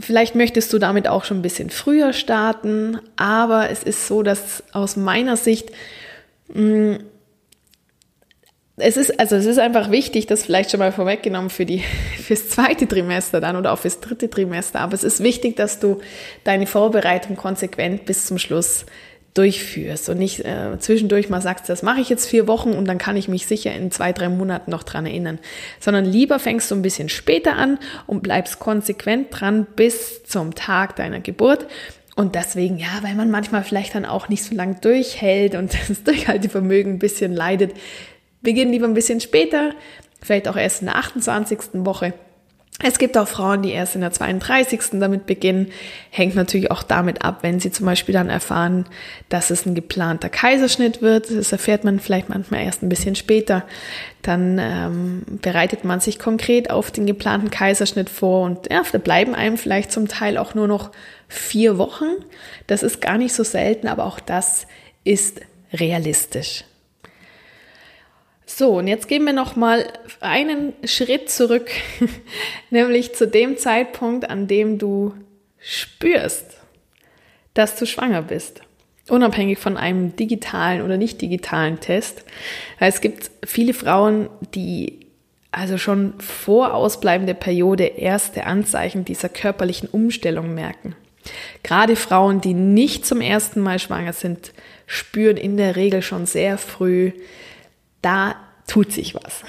Vielleicht möchtest du damit auch schon ein bisschen früher starten, aber es ist so, dass aus meiner Sicht mm, es ist, also es ist einfach wichtig, das vielleicht schon mal vorweggenommen für die, fürs zweite Trimester dann oder auch fürs dritte Trimester. Aber es ist wichtig, dass du deine Vorbereitung konsequent bis zum Schluss durchführst und nicht äh, zwischendurch mal sagst, das mache ich jetzt vier Wochen und dann kann ich mich sicher in zwei, drei Monaten noch dran erinnern, sondern lieber fängst du ein bisschen später an und bleibst konsequent dran bis zum Tag deiner Geburt. Und deswegen, ja, weil man manchmal vielleicht dann auch nicht so lang durchhält und das Durchhaltevermögen ein bisschen leidet, beginn lieber ein bisschen später, vielleicht auch erst in der 28. Woche es gibt auch Frauen, die erst in der 32. damit beginnen. Hängt natürlich auch damit ab, wenn sie zum Beispiel dann erfahren, dass es ein geplanter Kaiserschnitt wird. Das erfährt man vielleicht manchmal erst ein bisschen später. Dann ähm, bereitet man sich konkret auf den geplanten Kaiserschnitt vor und ja, da bleiben einem vielleicht zum Teil auch nur noch vier Wochen. Das ist gar nicht so selten, aber auch das ist realistisch. So, und jetzt gehen wir noch mal einen Schritt zurück, nämlich zu dem Zeitpunkt, an dem du spürst, dass du schwanger bist. Unabhängig von einem digitalen oder nicht digitalen Test. Es gibt viele Frauen, die also schon vor Ausbleiben der Periode erste Anzeichen dieser körperlichen Umstellung merken. Gerade Frauen, die nicht zum ersten Mal schwanger sind, spüren in der Regel schon sehr früh, da tut sich was.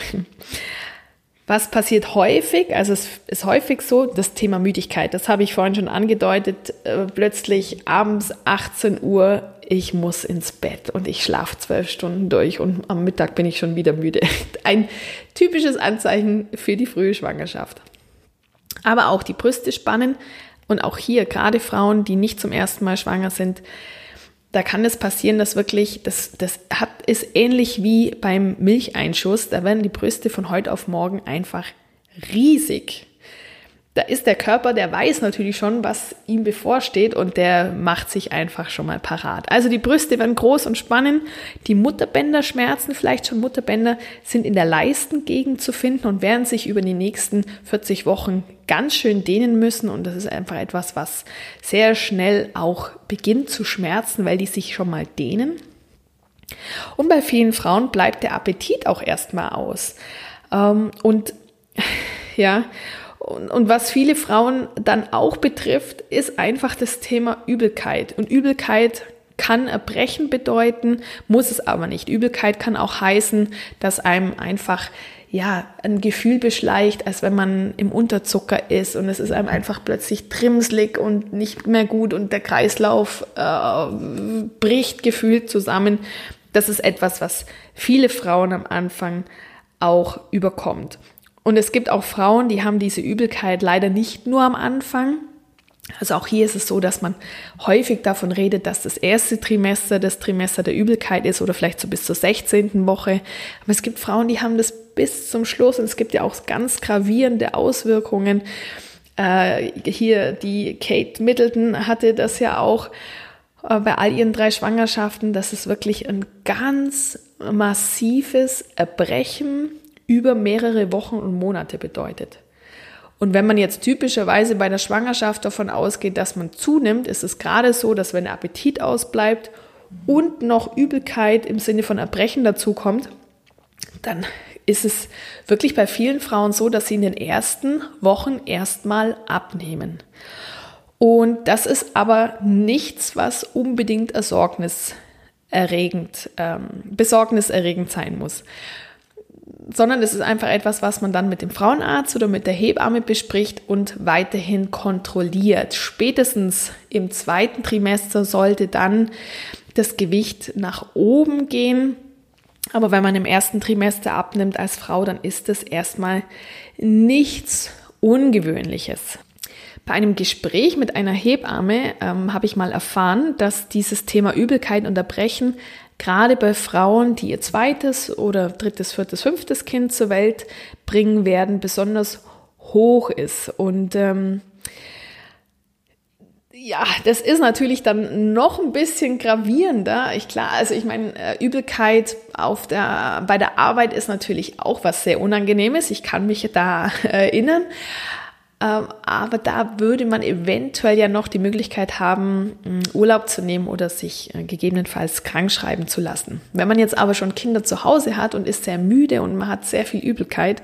Was passiert häufig? Also es ist häufig so, das Thema Müdigkeit, das habe ich vorhin schon angedeutet, äh, plötzlich abends 18 Uhr, ich muss ins Bett und ich schlafe zwölf Stunden durch und am Mittag bin ich schon wieder müde. Ein typisches Anzeichen für die frühe Schwangerschaft. Aber auch die Brüste spannen und auch hier gerade Frauen, die nicht zum ersten Mal schwanger sind, da kann es passieren, dass wirklich, das, das hat, ist ähnlich wie beim Milcheinschuss, da werden die Brüste von heute auf morgen einfach riesig da ist der Körper, der weiß natürlich schon, was ihm bevorsteht und der macht sich einfach schon mal parat. Also die Brüste werden groß und spannen, die Mutterbänder schmerzen, vielleicht schon Mutterbänder sind in der Leistengegend zu finden und werden sich über die nächsten 40 Wochen ganz schön dehnen müssen und das ist einfach etwas, was sehr schnell auch beginnt zu schmerzen, weil die sich schon mal dehnen. Und bei vielen Frauen bleibt der Appetit auch erstmal aus. Ähm, und ja, und, und was viele Frauen dann auch betrifft, ist einfach das Thema Übelkeit. Und Übelkeit kann Erbrechen bedeuten, muss es aber nicht. Übelkeit kann auch heißen, dass einem einfach ja, ein Gefühl beschleicht, als wenn man im Unterzucker ist und es ist einem einfach plötzlich trimslig und nicht mehr gut und der Kreislauf äh, bricht gefühlt zusammen. Das ist etwas, was viele Frauen am Anfang auch überkommt. Und es gibt auch Frauen, die haben diese Übelkeit leider nicht nur am Anfang. Also auch hier ist es so, dass man häufig davon redet, dass das erste Trimester das Trimester der Übelkeit ist oder vielleicht so bis zur 16. Woche. Aber es gibt Frauen, die haben das bis zum Schluss und es gibt ja auch ganz gravierende Auswirkungen. Äh, hier die Kate Middleton hatte das ja auch äh, bei all ihren drei Schwangerschaften, dass es wirklich ein ganz massives Erbrechen über mehrere Wochen und Monate bedeutet. Und wenn man jetzt typischerweise bei der Schwangerschaft davon ausgeht, dass man zunimmt, ist es gerade so, dass wenn der Appetit ausbleibt und noch Übelkeit im Sinne von Erbrechen dazukommt, dann ist es wirklich bei vielen Frauen so, dass sie in den ersten Wochen erstmal abnehmen. Und das ist aber nichts, was unbedingt ersorgniserregend, ähm, besorgniserregend sein muss sondern es ist einfach etwas, was man dann mit dem Frauenarzt oder mit der Hebamme bespricht und weiterhin kontrolliert. Spätestens im zweiten Trimester sollte dann das Gewicht nach oben gehen. Aber wenn man im ersten Trimester abnimmt als Frau, dann ist das erstmal nichts Ungewöhnliches. Bei einem Gespräch mit einer Hebamme ähm, habe ich mal erfahren, dass dieses Thema Übelkeit und Erbrechen gerade bei Frauen, die ihr zweites oder drittes, viertes, fünftes Kind zur Welt bringen werden, besonders hoch ist. Und ähm, ja, das ist natürlich dann noch ein bisschen gravierender. Ich klar, also ich meine, äh, Übelkeit auf der, bei der Arbeit ist natürlich auch was sehr Unangenehmes. Ich kann mich da erinnern. Ähm, aber da würde man eventuell ja noch die Möglichkeit haben, Urlaub zu nehmen oder sich äh, gegebenenfalls krank schreiben zu lassen. Wenn man jetzt aber schon Kinder zu Hause hat und ist sehr müde und man hat sehr viel Übelkeit,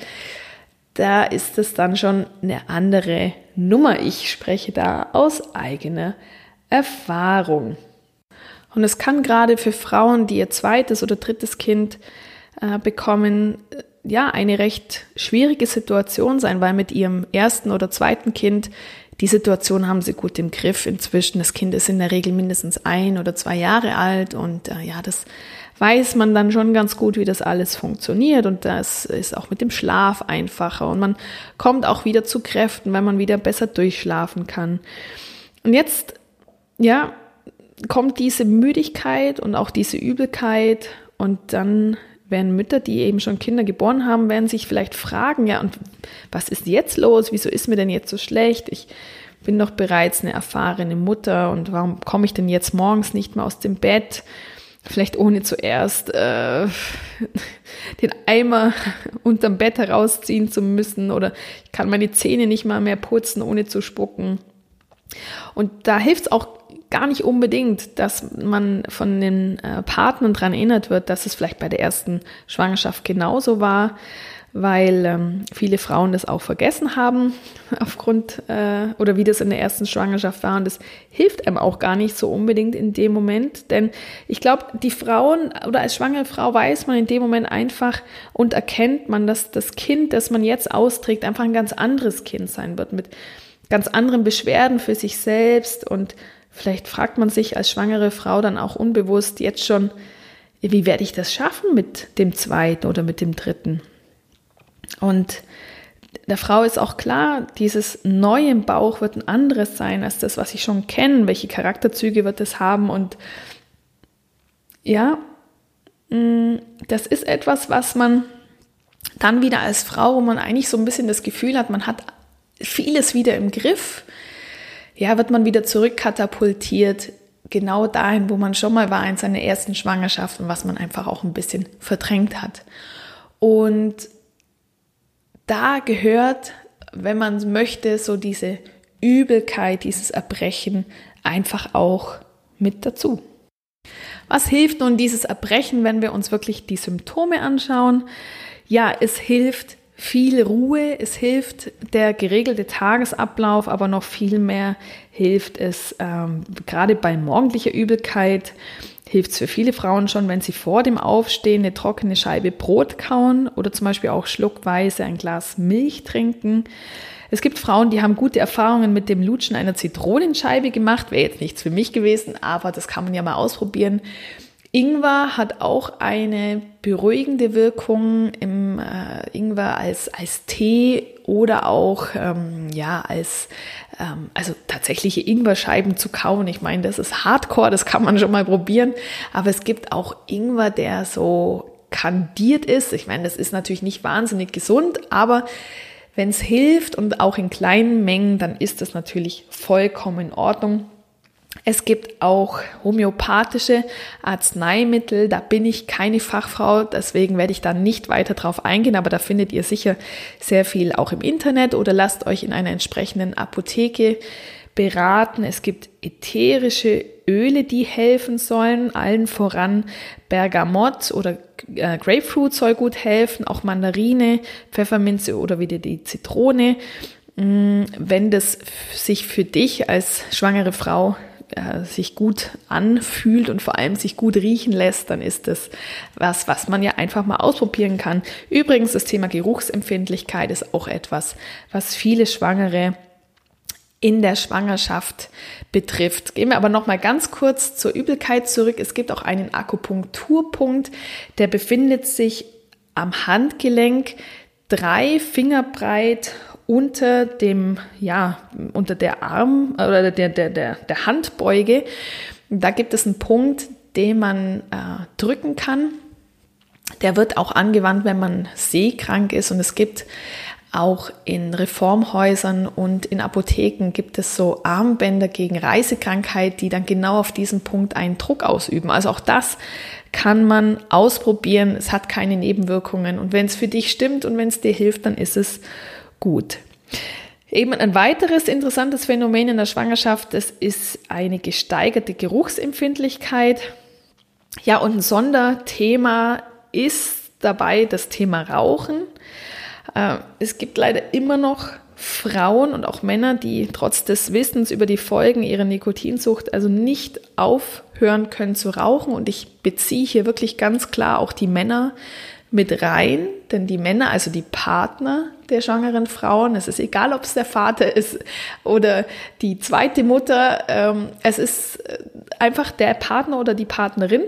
da ist es dann schon eine andere Nummer. Ich spreche da aus eigener Erfahrung. Und es kann gerade für Frauen, die ihr zweites oder drittes Kind äh, bekommen, ja eine recht schwierige Situation sein, weil mit ihrem ersten oder zweiten Kind die Situation haben sie gut im Griff inzwischen. Das Kind ist in der Regel mindestens ein oder zwei Jahre alt und äh, ja, das weiß man dann schon ganz gut, wie das alles funktioniert und das ist auch mit dem Schlaf einfacher und man kommt auch wieder zu Kräften, weil man wieder besser durchschlafen kann. Und jetzt, ja, kommt diese Müdigkeit und auch diese Übelkeit und dann werden Mütter, die eben schon Kinder geboren haben, werden sich vielleicht fragen, ja, und was ist jetzt los? Wieso ist mir denn jetzt so schlecht? Ich bin doch bereits eine erfahrene Mutter und warum komme ich denn jetzt morgens nicht mehr aus dem Bett? Vielleicht ohne zuerst äh, den Eimer unterm Bett herausziehen zu müssen oder ich kann meine Zähne nicht mal mehr putzen, ohne zu spucken. Und da hilft es auch gar nicht unbedingt, dass man von den äh, Partnern daran erinnert wird, dass es vielleicht bei der ersten Schwangerschaft genauso war, weil ähm, viele Frauen das auch vergessen haben aufgrund äh, oder wie das in der ersten Schwangerschaft war. Und das hilft einem auch gar nicht so unbedingt in dem Moment, denn ich glaube, die Frauen oder als schwangere Frau weiß man in dem Moment einfach und erkennt man, dass das Kind, das man jetzt austrägt, einfach ein ganz anderes Kind sein wird mit ganz anderen Beschwerden für sich selbst und Vielleicht fragt man sich als schwangere Frau dann auch unbewusst jetzt schon, wie werde ich das schaffen mit dem zweiten oder mit dem dritten? Und der Frau ist auch klar, dieses Neue im Bauch wird ein anderes sein als das, was ich schon kenne. Welche Charakterzüge wird es haben? Und ja, mm, das ist etwas, was man dann wieder als Frau, wo man eigentlich so ein bisschen das Gefühl hat, man hat vieles wieder im Griff, ja, wird man wieder zurückkatapultiert, genau dahin, wo man schon mal war in seiner ersten Schwangerschaft und was man einfach auch ein bisschen verdrängt hat. Und da gehört, wenn man möchte, so diese Übelkeit, dieses Erbrechen einfach auch mit dazu. Was hilft nun dieses Erbrechen, wenn wir uns wirklich die Symptome anschauen? Ja, es hilft viel Ruhe, es hilft der geregelte Tagesablauf, aber noch viel mehr hilft es ähm, gerade bei morgendlicher Übelkeit, hilft es für viele Frauen schon, wenn sie vor dem Aufstehen eine trockene Scheibe Brot kauen oder zum Beispiel auch schluckweise ein Glas Milch trinken. Es gibt Frauen, die haben gute Erfahrungen mit dem Lutschen einer Zitronenscheibe gemacht. Wäre jetzt nichts für mich gewesen, aber das kann man ja mal ausprobieren. Ingwer hat auch eine beruhigende Wirkung im äh, Ingwer als, als Tee oder auch ähm, ja als ähm, also tatsächliche Ingwerscheiben zu kauen. Ich meine, das ist Hardcore, das kann man schon mal probieren. Aber es gibt auch Ingwer, der so kandiert ist. Ich meine, das ist natürlich nicht wahnsinnig gesund, aber wenn es hilft und auch in kleinen Mengen, dann ist das natürlich vollkommen in Ordnung. Es gibt auch homöopathische Arzneimittel. Da bin ich keine Fachfrau, deswegen werde ich da nicht weiter drauf eingehen, aber da findet ihr sicher sehr viel auch im Internet oder lasst euch in einer entsprechenden Apotheke beraten. Es gibt ätherische Öle, die helfen sollen, allen voran Bergamott oder äh, Grapefruit soll gut helfen, auch Mandarine, Pfefferminze oder wieder die Zitrone. Mm, wenn das sich für dich als schwangere Frau äh, sich gut anfühlt und vor allem sich gut riechen lässt, dann ist das was, was man ja einfach mal ausprobieren kann. Übrigens, das Thema Geruchsempfindlichkeit ist auch etwas, was viele Schwangere in der Schwangerschaft betrifft. Gehen wir aber noch mal ganz kurz zur Übelkeit zurück. Es gibt auch einen Akupunkturpunkt, der befindet sich am Handgelenk drei Finger breit unter dem, ja, unter der Arm oder der, der, der, der Handbeuge. Da gibt es einen Punkt, den man äh, drücken kann. Der wird auch angewandt, wenn man seekrank ist. Und es gibt auch in Reformhäusern und in Apotheken gibt es so Armbänder gegen Reisekrankheit, die dann genau auf diesen Punkt einen Druck ausüben. Also auch das kann man ausprobieren. Es hat keine Nebenwirkungen. Und wenn es für dich stimmt und wenn es dir hilft, dann ist es gut. Eben ein weiteres interessantes Phänomen in der Schwangerschaft, das ist eine gesteigerte Geruchsempfindlichkeit. Ja, und ein Sonderthema ist dabei das Thema Rauchen. Äh, es gibt leider immer noch Frauen und auch Männer, die trotz des Wissens über die Folgen ihrer Nikotinsucht also nicht aufhören können zu rauchen. Und ich beziehe hier wirklich ganz klar auch die Männer mit rein, denn die Männer, also die Partner der schwangeren Frauen, es ist egal, ob es der Vater ist oder die zweite Mutter, ähm, es ist äh, einfach der Partner oder die Partnerin,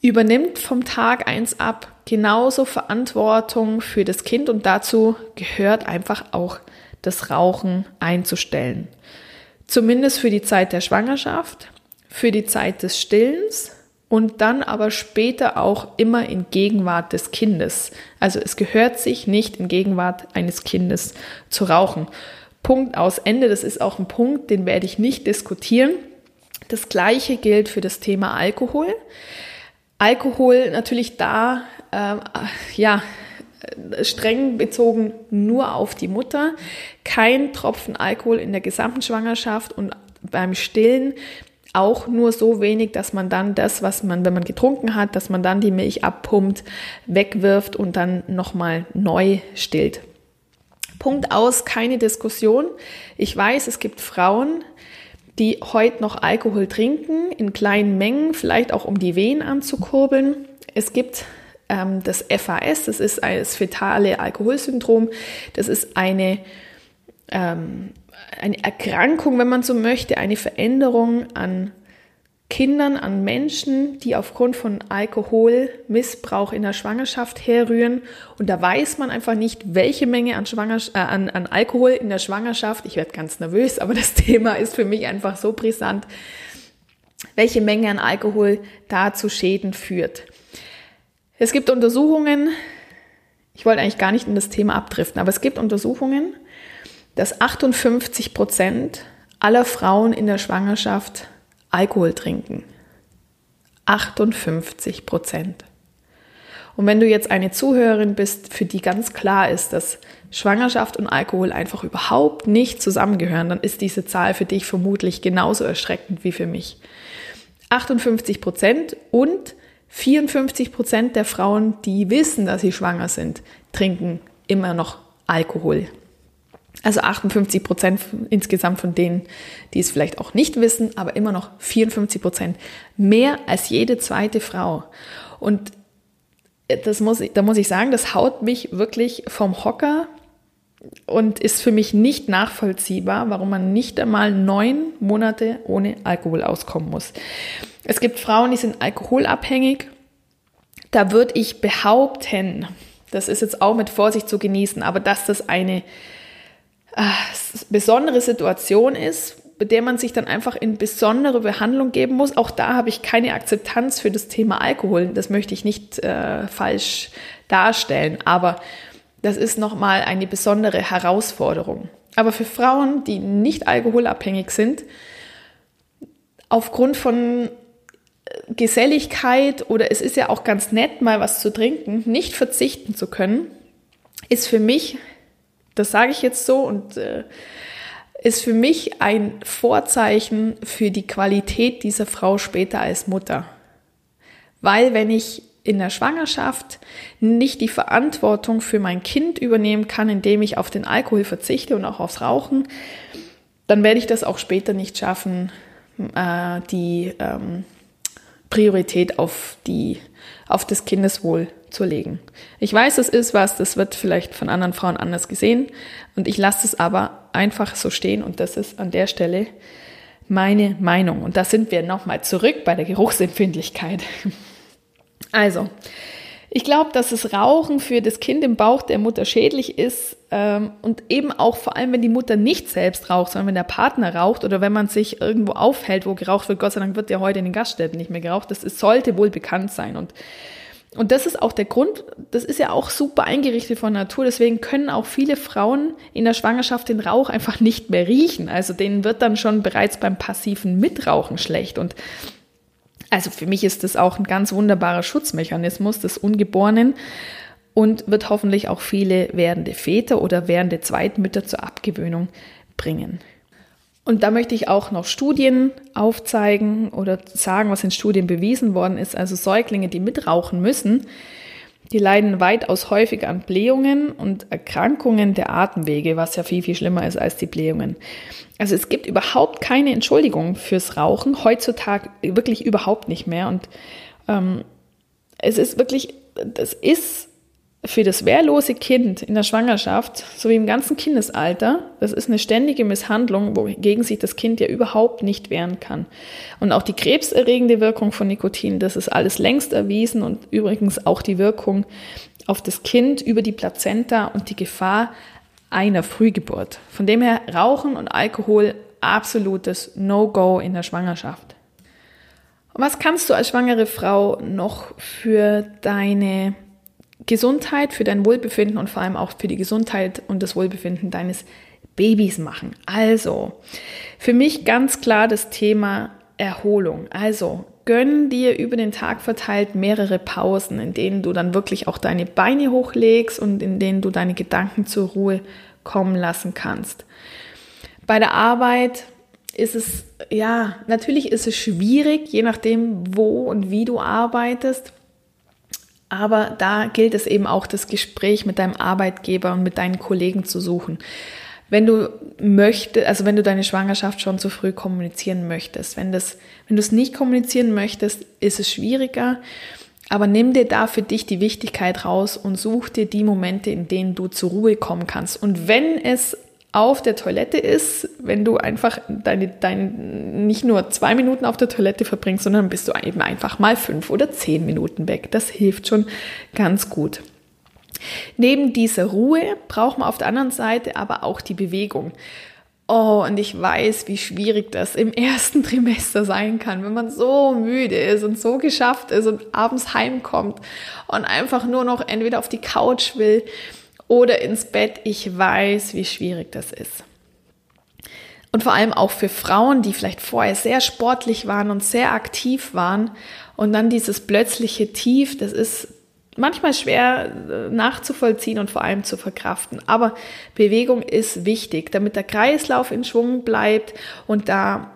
übernimmt vom Tag eins ab genauso Verantwortung für das Kind und dazu gehört einfach auch das Rauchen einzustellen. Zumindest für die Zeit der Schwangerschaft, für die Zeit des Stillens und dann aber später auch immer in Gegenwart des Kindes. Also es gehört sich nicht in Gegenwart eines Kindes zu rauchen. Punkt aus Ende, das ist auch ein Punkt, den werde ich nicht diskutieren. Das gleiche gilt für das Thema Alkohol. Alkohol natürlich da, äh, ja, streng bezogen nur auf die Mutter. Kein Tropfen Alkohol in der gesamten Schwangerschaft und beim Stillen auch nur so wenig, dass man dann das, was man, wenn man getrunken hat, dass man dann die Milch abpumpt, wegwirft und dann nochmal neu stillt. Punkt aus, keine Diskussion. Ich weiß, es gibt Frauen, die heute noch Alkohol trinken, in kleinen Mengen, vielleicht auch um die Wehen anzukurbeln. Es gibt ähm, das FAS, das ist das fetale Alkoholsyndrom. Das ist eine ähm, eine Erkrankung, wenn man so möchte, eine Veränderung an Kindern, an Menschen, die aufgrund von Alkoholmissbrauch in der Schwangerschaft herrühren. Und da weiß man einfach nicht, welche Menge an, Schwangers äh, an, an Alkohol in der Schwangerschaft. Ich werde ganz nervös, aber das Thema ist für mich einfach so brisant. welche Menge an Alkohol da zu Schäden führt. Es gibt Untersuchungen, ich wollte eigentlich gar nicht in das Thema abdriften, aber es gibt Untersuchungen, dass 58 Prozent aller Frauen in der Schwangerschaft Alkohol trinken. 58 Prozent. Und wenn du jetzt eine Zuhörerin bist, für die ganz klar ist, dass Schwangerschaft und Alkohol einfach überhaupt nicht zusammengehören, dann ist diese Zahl für dich vermutlich genauso erschreckend wie für mich. 58 Prozent und 54 Prozent der Frauen, die wissen, dass sie schwanger sind, trinken immer noch Alkohol. Also 58 Prozent insgesamt von denen, die es vielleicht auch nicht wissen, aber immer noch 54 Prozent. Mehr als jede zweite Frau. Und das muss, da muss ich sagen, das haut mich wirklich vom Hocker und ist für mich nicht nachvollziehbar, warum man nicht einmal neun Monate ohne Alkohol auskommen muss. Es gibt Frauen, die sind alkoholabhängig. Da würde ich behaupten, das ist jetzt auch mit Vorsicht zu genießen, aber dass das eine äh, besondere Situation ist, bei der man sich dann einfach in besondere Behandlung geben muss. Auch da habe ich keine Akzeptanz für das Thema Alkohol. Das möchte ich nicht äh, falsch darstellen, aber das ist nochmal eine besondere Herausforderung. Aber für Frauen, die nicht alkoholabhängig sind, aufgrund von äh, Geselligkeit oder es ist ja auch ganz nett, mal was zu trinken, nicht verzichten zu können, ist für mich, das sage ich jetzt so und äh, ist für mich ein Vorzeichen für die Qualität dieser Frau später als Mutter. Weil wenn ich in der Schwangerschaft nicht die Verantwortung für mein Kind übernehmen kann, indem ich auf den Alkohol verzichte und auch aufs Rauchen, dann werde ich das auch später nicht schaffen, äh, die ähm, Priorität auf, die, auf das Kindeswohl zu legen. Ich weiß, es ist was, das wird vielleicht von anderen Frauen anders gesehen und ich lasse es aber einfach so stehen und das ist an der Stelle meine Meinung. Und da sind wir nochmal zurück bei der Geruchsempfindlichkeit. Also, ich glaube, dass das Rauchen für das Kind im Bauch der Mutter schädlich ist ähm, und eben auch vor allem, wenn die Mutter nicht selbst raucht, sondern wenn der Partner raucht oder wenn man sich irgendwo aufhält, wo geraucht wird. Gott sei Dank wird ja heute in den Gaststätten nicht mehr geraucht. Das ist, sollte wohl bekannt sein und und das ist auch der Grund, das ist ja auch super eingerichtet von Natur, deswegen können auch viele Frauen in der Schwangerschaft den Rauch einfach nicht mehr riechen. Also denen wird dann schon bereits beim passiven Mitrauchen schlecht. Und also für mich ist das auch ein ganz wunderbarer Schutzmechanismus des Ungeborenen und wird hoffentlich auch viele werdende Väter oder werdende Zweitmütter zur Abgewöhnung bringen. Und da möchte ich auch noch Studien aufzeigen oder sagen, was in Studien bewiesen worden ist. Also Säuglinge, die mitrauchen müssen, die leiden weitaus häufiger an Blähungen und Erkrankungen der Atemwege, was ja viel, viel schlimmer ist als die Blähungen. Also es gibt überhaupt keine Entschuldigung fürs Rauchen, heutzutage wirklich überhaupt nicht mehr. Und ähm, es ist wirklich, das ist für das wehrlose Kind in der Schwangerschaft sowie im ganzen Kindesalter, das ist eine ständige Misshandlung, wogegen sich das Kind ja überhaupt nicht wehren kann. Und auch die krebserregende Wirkung von Nikotin, das ist alles längst erwiesen und übrigens auch die Wirkung auf das Kind über die Plazenta und die Gefahr einer Frühgeburt. Von dem her Rauchen und Alkohol absolutes No-Go in der Schwangerschaft. Was kannst du als schwangere Frau noch für deine Gesundheit, für dein Wohlbefinden und vor allem auch für die Gesundheit und das Wohlbefinden deines Babys machen. Also, für mich ganz klar das Thema Erholung. Also, gönn dir über den Tag verteilt mehrere Pausen, in denen du dann wirklich auch deine Beine hochlegst und in denen du deine Gedanken zur Ruhe kommen lassen kannst. Bei der Arbeit ist es, ja, natürlich ist es schwierig, je nachdem, wo und wie du arbeitest. Aber da gilt es eben auch, das Gespräch mit deinem Arbeitgeber und mit deinen Kollegen zu suchen. Wenn du möchtest, also wenn du deine Schwangerschaft schon zu früh kommunizieren möchtest, wenn das, wenn du es nicht kommunizieren möchtest, ist es schwieriger. Aber nimm dir da für dich die Wichtigkeit raus und such dir die Momente, in denen du zur Ruhe kommen kannst. Und wenn es auf der Toilette ist, wenn du einfach deine, dein, nicht nur zwei Minuten auf der Toilette verbringst, sondern bist du eben einfach mal fünf oder zehn Minuten weg. Das hilft schon ganz gut. Neben dieser Ruhe braucht man auf der anderen Seite aber auch die Bewegung. Oh, und ich weiß, wie schwierig das im ersten Trimester sein kann, wenn man so müde ist und so geschafft ist und abends heimkommt und einfach nur noch entweder auf die Couch will oder ins Bett. Ich weiß, wie schwierig das ist. Und vor allem auch für Frauen, die vielleicht vorher sehr sportlich waren und sehr aktiv waren und dann dieses plötzliche Tief, das ist manchmal schwer äh, nachzuvollziehen und vor allem zu verkraften. Aber Bewegung ist wichtig, damit der Kreislauf in Schwung bleibt und da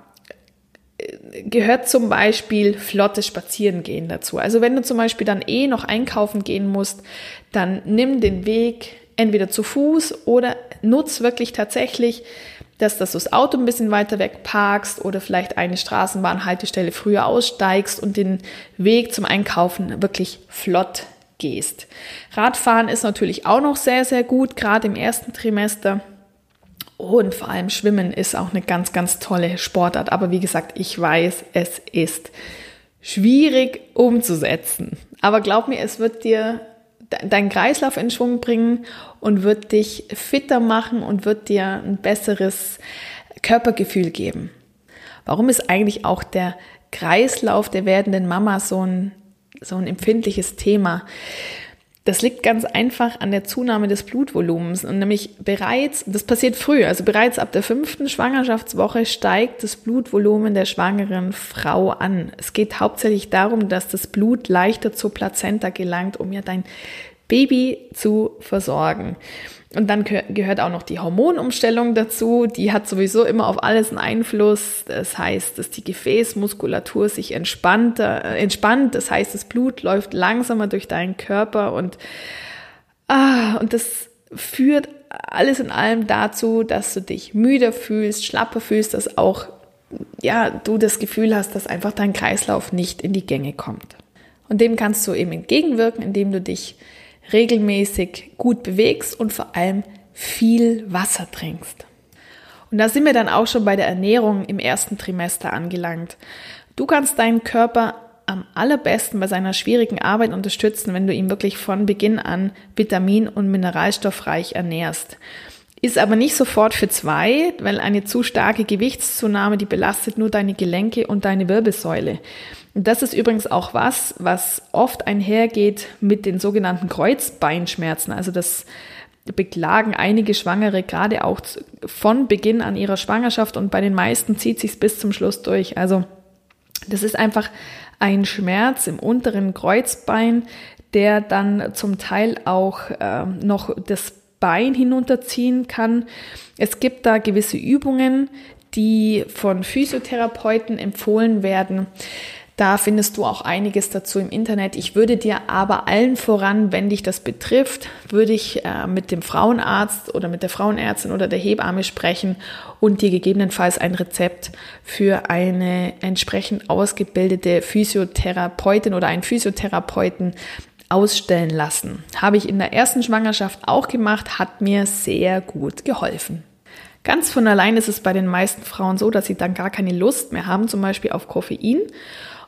äh, gehört zum Beispiel flottes Spazierengehen dazu. Also wenn du zum Beispiel dann eh noch einkaufen gehen musst, dann nimm den Weg entweder zu Fuß oder nutz wirklich tatsächlich, dass, dass du das Auto ein bisschen weiter weg parkst oder vielleicht eine Straßenbahnhaltestelle früher aussteigst und den Weg zum Einkaufen wirklich flott gehst. Radfahren ist natürlich auch noch sehr, sehr gut, gerade im ersten Trimester. Und vor allem Schwimmen ist auch eine ganz, ganz tolle Sportart. Aber wie gesagt, ich weiß, es ist schwierig umzusetzen. Aber glaub mir, es wird dir deinen Kreislauf in Schwung bringen und wird dich fitter machen und wird dir ein besseres Körpergefühl geben. Warum ist eigentlich auch der Kreislauf der werdenden Mama so ein so ein empfindliches Thema. Das liegt ganz einfach an der Zunahme des Blutvolumens und nämlich bereits, das passiert früh, also bereits ab der fünften Schwangerschaftswoche steigt das Blutvolumen der schwangeren Frau an. Es geht hauptsächlich darum, dass das Blut leichter zur Plazenta gelangt, um ja dein Baby zu versorgen. Und dann gehört auch noch die Hormonumstellung dazu. Die hat sowieso immer auf alles einen Einfluss. Das heißt, dass die Gefäßmuskulatur sich entspannt, äh, entspannt. Das heißt, das Blut läuft langsamer durch deinen Körper und, ah, und das führt alles in allem dazu, dass du dich müder fühlst, schlapper fühlst, dass auch ja, du das Gefühl hast, dass einfach dein Kreislauf nicht in die Gänge kommt. Und dem kannst du eben entgegenwirken, indem du dich regelmäßig gut bewegst und vor allem viel Wasser trinkst. Und da sind wir dann auch schon bei der Ernährung im ersten Trimester angelangt. Du kannst deinen Körper am allerbesten bei seiner schwierigen Arbeit unterstützen, wenn du ihn wirklich von Beginn an vitamin- und mineralstoffreich ernährst. Ist aber nicht sofort für zwei, weil eine zu starke Gewichtszunahme, die belastet nur deine Gelenke und deine Wirbelsäule. Das ist übrigens auch was, was oft einhergeht mit den sogenannten Kreuzbeinschmerzen. Also das beklagen einige Schwangere gerade auch von Beginn an ihrer Schwangerschaft und bei den meisten zieht sich bis zum Schluss durch. Also das ist einfach ein Schmerz im unteren Kreuzbein, der dann zum Teil auch äh, noch das Bein hinunterziehen kann. Es gibt da gewisse Übungen, die von Physiotherapeuten empfohlen werden. Da findest du auch einiges dazu im Internet. Ich würde dir aber allen voran, wenn dich das betrifft, würde ich äh, mit dem Frauenarzt oder mit der Frauenärztin oder der Hebamme sprechen und dir gegebenenfalls ein Rezept für eine entsprechend ausgebildete Physiotherapeutin oder einen Physiotherapeuten ausstellen lassen. Habe ich in der ersten Schwangerschaft auch gemacht, hat mir sehr gut geholfen. Ganz von allein ist es bei den meisten Frauen so, dass sie dann gar keine Lust mehr haben, zum Beispiel auf Koffein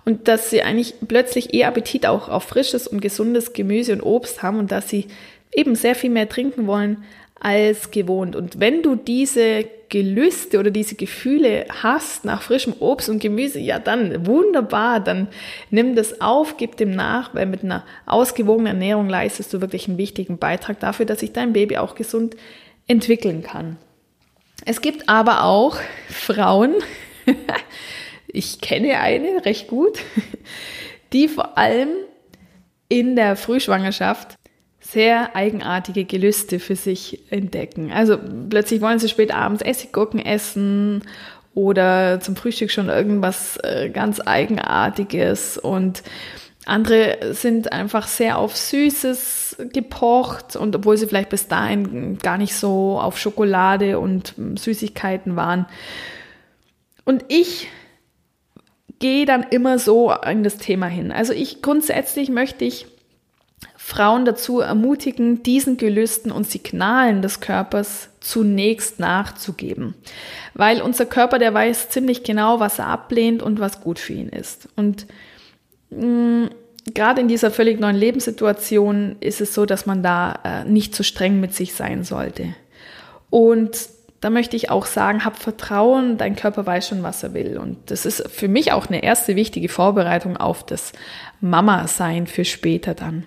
und dass sie eigentlich plötzlich eher Appetit auch auf frisches und gesundes Gemüse und Obst haben und dass sie eben sehr viel mehr trinken wollen als gewohnt. Und wenn du diese Gelüste oder diese Gefühle hast nach frischem Obst und Gemüse, ja dann wunderbar, dann nimm das auf, gib dem nach, weil mit einer ausgewogenen Ernährung leistest du wirklich einen wichtigen Beitrag dafür, dass sich dein Baby auch gesund entwickeln kann. Es gibt aber auch Frauen, ich kenne eine recht gut, die vor allem in der Frühschwangerschaft sehr eigenartige Gelüste für sich entdecken. Also plötzlich wollen sie spät abends Essiggurken essen oder zum Frühstück schon irgendwas äh, ganz Eigenartiges und andere sind einfach sehr auf Süßes gepocht und obwohl sie vielleicht bis dahin gar nicht so auf Schokolade und Süßigkeiten waren. Und ich gehe dann immer so in das Thema hin. Also ich grundsätzlich möchte ich Frauen dazu ermutigen, diesen Gelüsten und Signalen des Körpers zunächst nachzugeben. Weil unser Körper, der weiß ziemlich genau, was er ablehnt und was gut für ihn ist. Und mm, gerade in dieser völlig neuen Lebenssituation ist es so, dass man da äh, nicht zu streng mit sich sein sollte. Und da möchte ich auch sagen, hab Vertrauen, dein Körper weiß schon, was er will. Und das ist für mich auch eine erste wichtige Vorbereitung auf das Mama-Sein für später dann.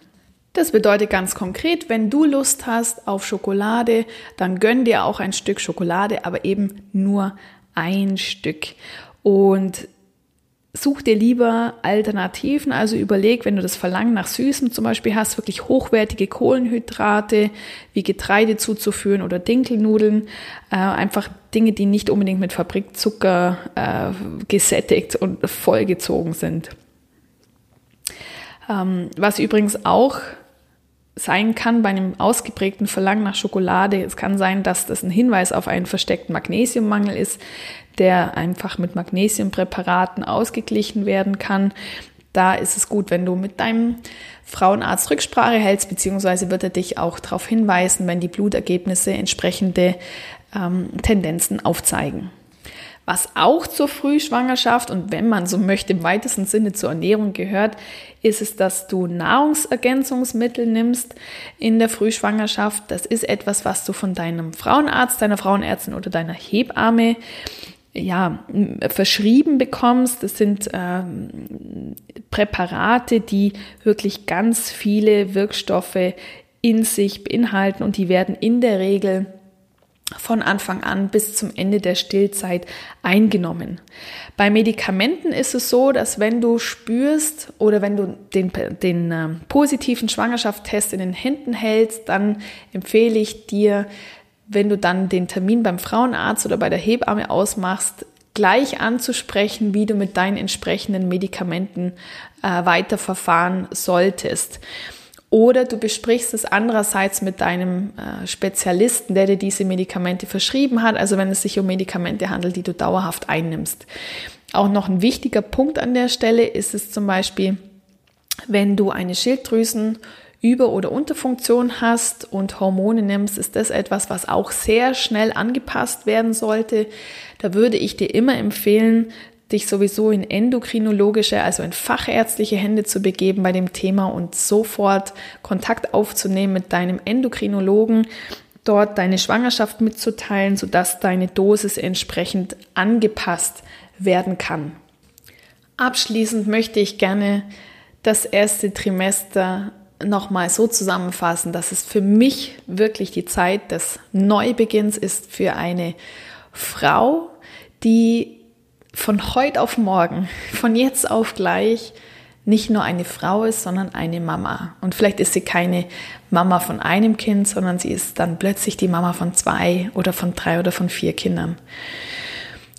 Das bedeutet ganz konkret, wenn du Lust hast auf Schokolade, dann gönn dir auch ein Stück Schokolade, aber eben nur ein Stück. Und such dir lieber Alternativen, also überleg, wenn du das Verlangen nach Süßem zum Beispiel hast, wirklich hochwertige Kohlenhydrate wie Getreide zuzuführen oder Dinkelnudeln, äh, einfach Dinge, die nicht unbedingt mit Fabrikzucker äh, gesättigt und vollgezogen sind. Ähm, was übrigens auch sein kann bei einem ausgeprägten Verlangen nach Schokolade. Es kann sein, dass das ein Hinweis auf einen versteckten Magnesiummangel ist, der einfach mit Magnesiumpräparaten ausgeglichen werden kann. Da ist es gut, wenn du mit deinem Frauenarzt Rücksprache hältst, beziehungsweise wird er dich auch darauf hinweisen, wenn die Blutergebnisse entsprechende ähm, Tendenzen aufzeigen. Was auch zur Frühschwangerschaft und wenn man so möchte im weitesten Sinne zur Ernährung gehört, ist es, dass du Nahrungsergänzungsmittel nimmst in der Frühschwangerschaft. Das ist etwas, was du von deinem Frauenarzt, deiner Frauenärztin oder deiner Hebamme ja, verschrieben bekommst. Das sind ähm, Präparate, die wirklich ganz viele Wirkstoffe in sich beinhalten und die werden in der Regel von Anfang an bis zum Ende der Stillzeit eingenommen. Bei Medikamenten ist es so, dass wenn du spürst oder wenn du den, den äh, positiven Schwangerschaftstest in den Händen hältst, dann empfehle ich dir, wenn du dann den Termin beim Frauenarzt oder bei der Hebamme ausmachst, gleich anzusprechen, wie du mit deinen entsprechenden Medikamenten äh, weiterverfahren solltest. Oder du besprichst es andererseits mit deinem äh, Spezialisten, der dir diese Medikamente verschrieben hat, also wenn es sich um Medikamente handelt, die du dauerhaft einnimmst. Auch noch ein wichtiger Punkt an der Stelle ist es zum Beispiel, wenn du eine Schilddrüsen über- oder Unterfunktion hast und Hormone nimmst, ist das etwas, was auch sehr schnell angepasst werden sollte. Da würde ich dir immer empfehlen, dich sowieso in endokrinologische, also in fachärztliche Hände zu begeben bei dem Thema und sofort Kontakt aufzunehmen mit deinem Endokrinologen, dort deine Schwangerschaft mitzuteilen, sodass deine Dosis entsprechend angepasst werden kann. Abschließend möchte ich gerne das erste Trimester nochmal so zusammenfassen, dass es für mich wirklich die Zeit des Neubeginns ist für eine Frau, die von heute auf morgen, von jetzt auf gleich nicht nur eine Frau ist, sondern eine Mama. Und vielleicht ist sie keine Mama von einem Kind, sondern sie ist dann plötzlich die Mama von zwei oder von drei oder von vier Kindern.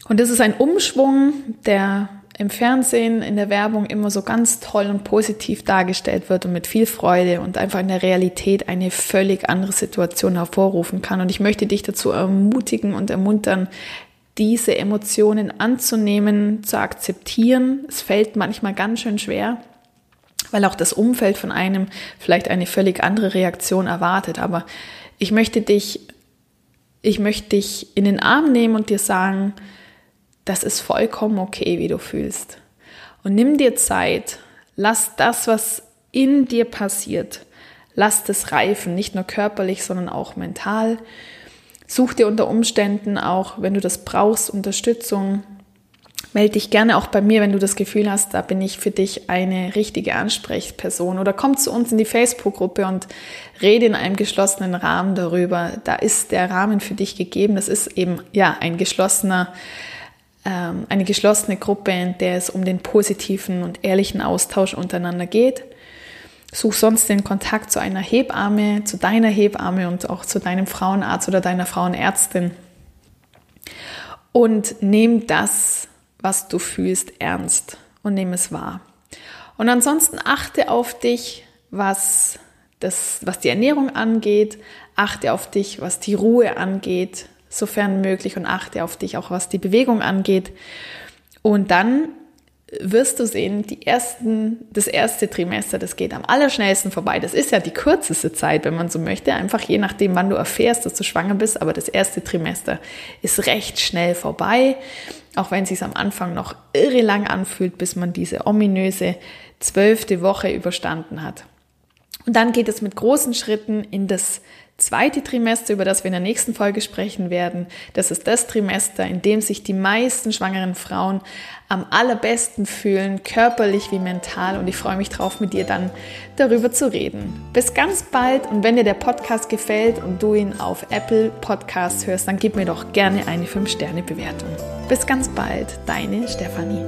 Und das ist ein Umschwung, der im Fernsehen, in der Werbung immer so ganz toll und positiv dargestellt wird und mit viel Freude und einfach in der Realität eine völlig andere Situation hervorrufen kann. Und ich möchte dich dazu ermutigen und ermuntern, diese Emotionen anzunehmen, zu akzeptieren. Es fällt manchmal ganz schön schwer, weil auch das Umfeld von einem vielleicht eine völlig andere Reaktion erwartet. Aber ich möchte dich, ich möchte dich in den Arm nehmen und dir sagen, das ist vollkommen okay, wie du fühlst. Und nimm dir Zeit. Lass das, was in dir passiert, lass das reifen, nicht nur körperlich, sondern auch mental. Such dir unter Umständen auch, wenn du das brauchst, Unterstützung. Melde dich gerne auch bei mir, wenn du das Gefühl hast, da bin ich für dich eine richtige Ansprechperson. Oder komm zu uns in die Facebook-Gruppe und rede in einem geschlossenen Rahmen darüber. Da ist der Rahmen für dich gegeben. Das ist eben ja ein geschlossener, ähm, eine geschlossene Gruppe, in der es um den positiven und ehrlichen Austausch untereinander geht. Such sonst den Kontakt zu einer Hebamme, zu deiner Hebamme und auch zu deinem Frauenarzt oder deiner Frauenärztin. Und nimm das, was du fühlst, ernst und nimm es wahr. Und ansonsten achte auf dich, was, das, was die Ernährung angeht. Achte auf dich, was die Ruhe angeht, sofern möglich. Und achte auf dich auch, was die Bewegung angeht. Und dann wirst du sehen, die ersten, das erste Trimester, das geht am allerschnellsten vorbei. Das ist ja die kürzeste Zeit, wenn man so möchte, einfach je nachdem, wann du erfährst, dass du schwanger bist. Aber das erste Trimester ist recht schnell vorbei, auch wenn es sich am Anfang noch irre lang anfühlt, bis man diese ominöse zwölfte Woche überstanden hat. Und dann geht es mit großen Schritten in das zweite Trimester, über das wir in der nächsten Folge sprechen werden. Das ist das Trimester, in dem sich die meisten schwangeren Frauen am allerbesten fühlen, körperlich wie mental. Und ich freue mich drauf, mit dir dann darüber zu reden. Bis ganz bald. Und wenn dir der Podcast gefällt und du ihn auf Apple Podcasts hörst, dann gib mir doch gerne eine 5-Sterne-Bewertung. Bis ganz bald, deine Stefanie.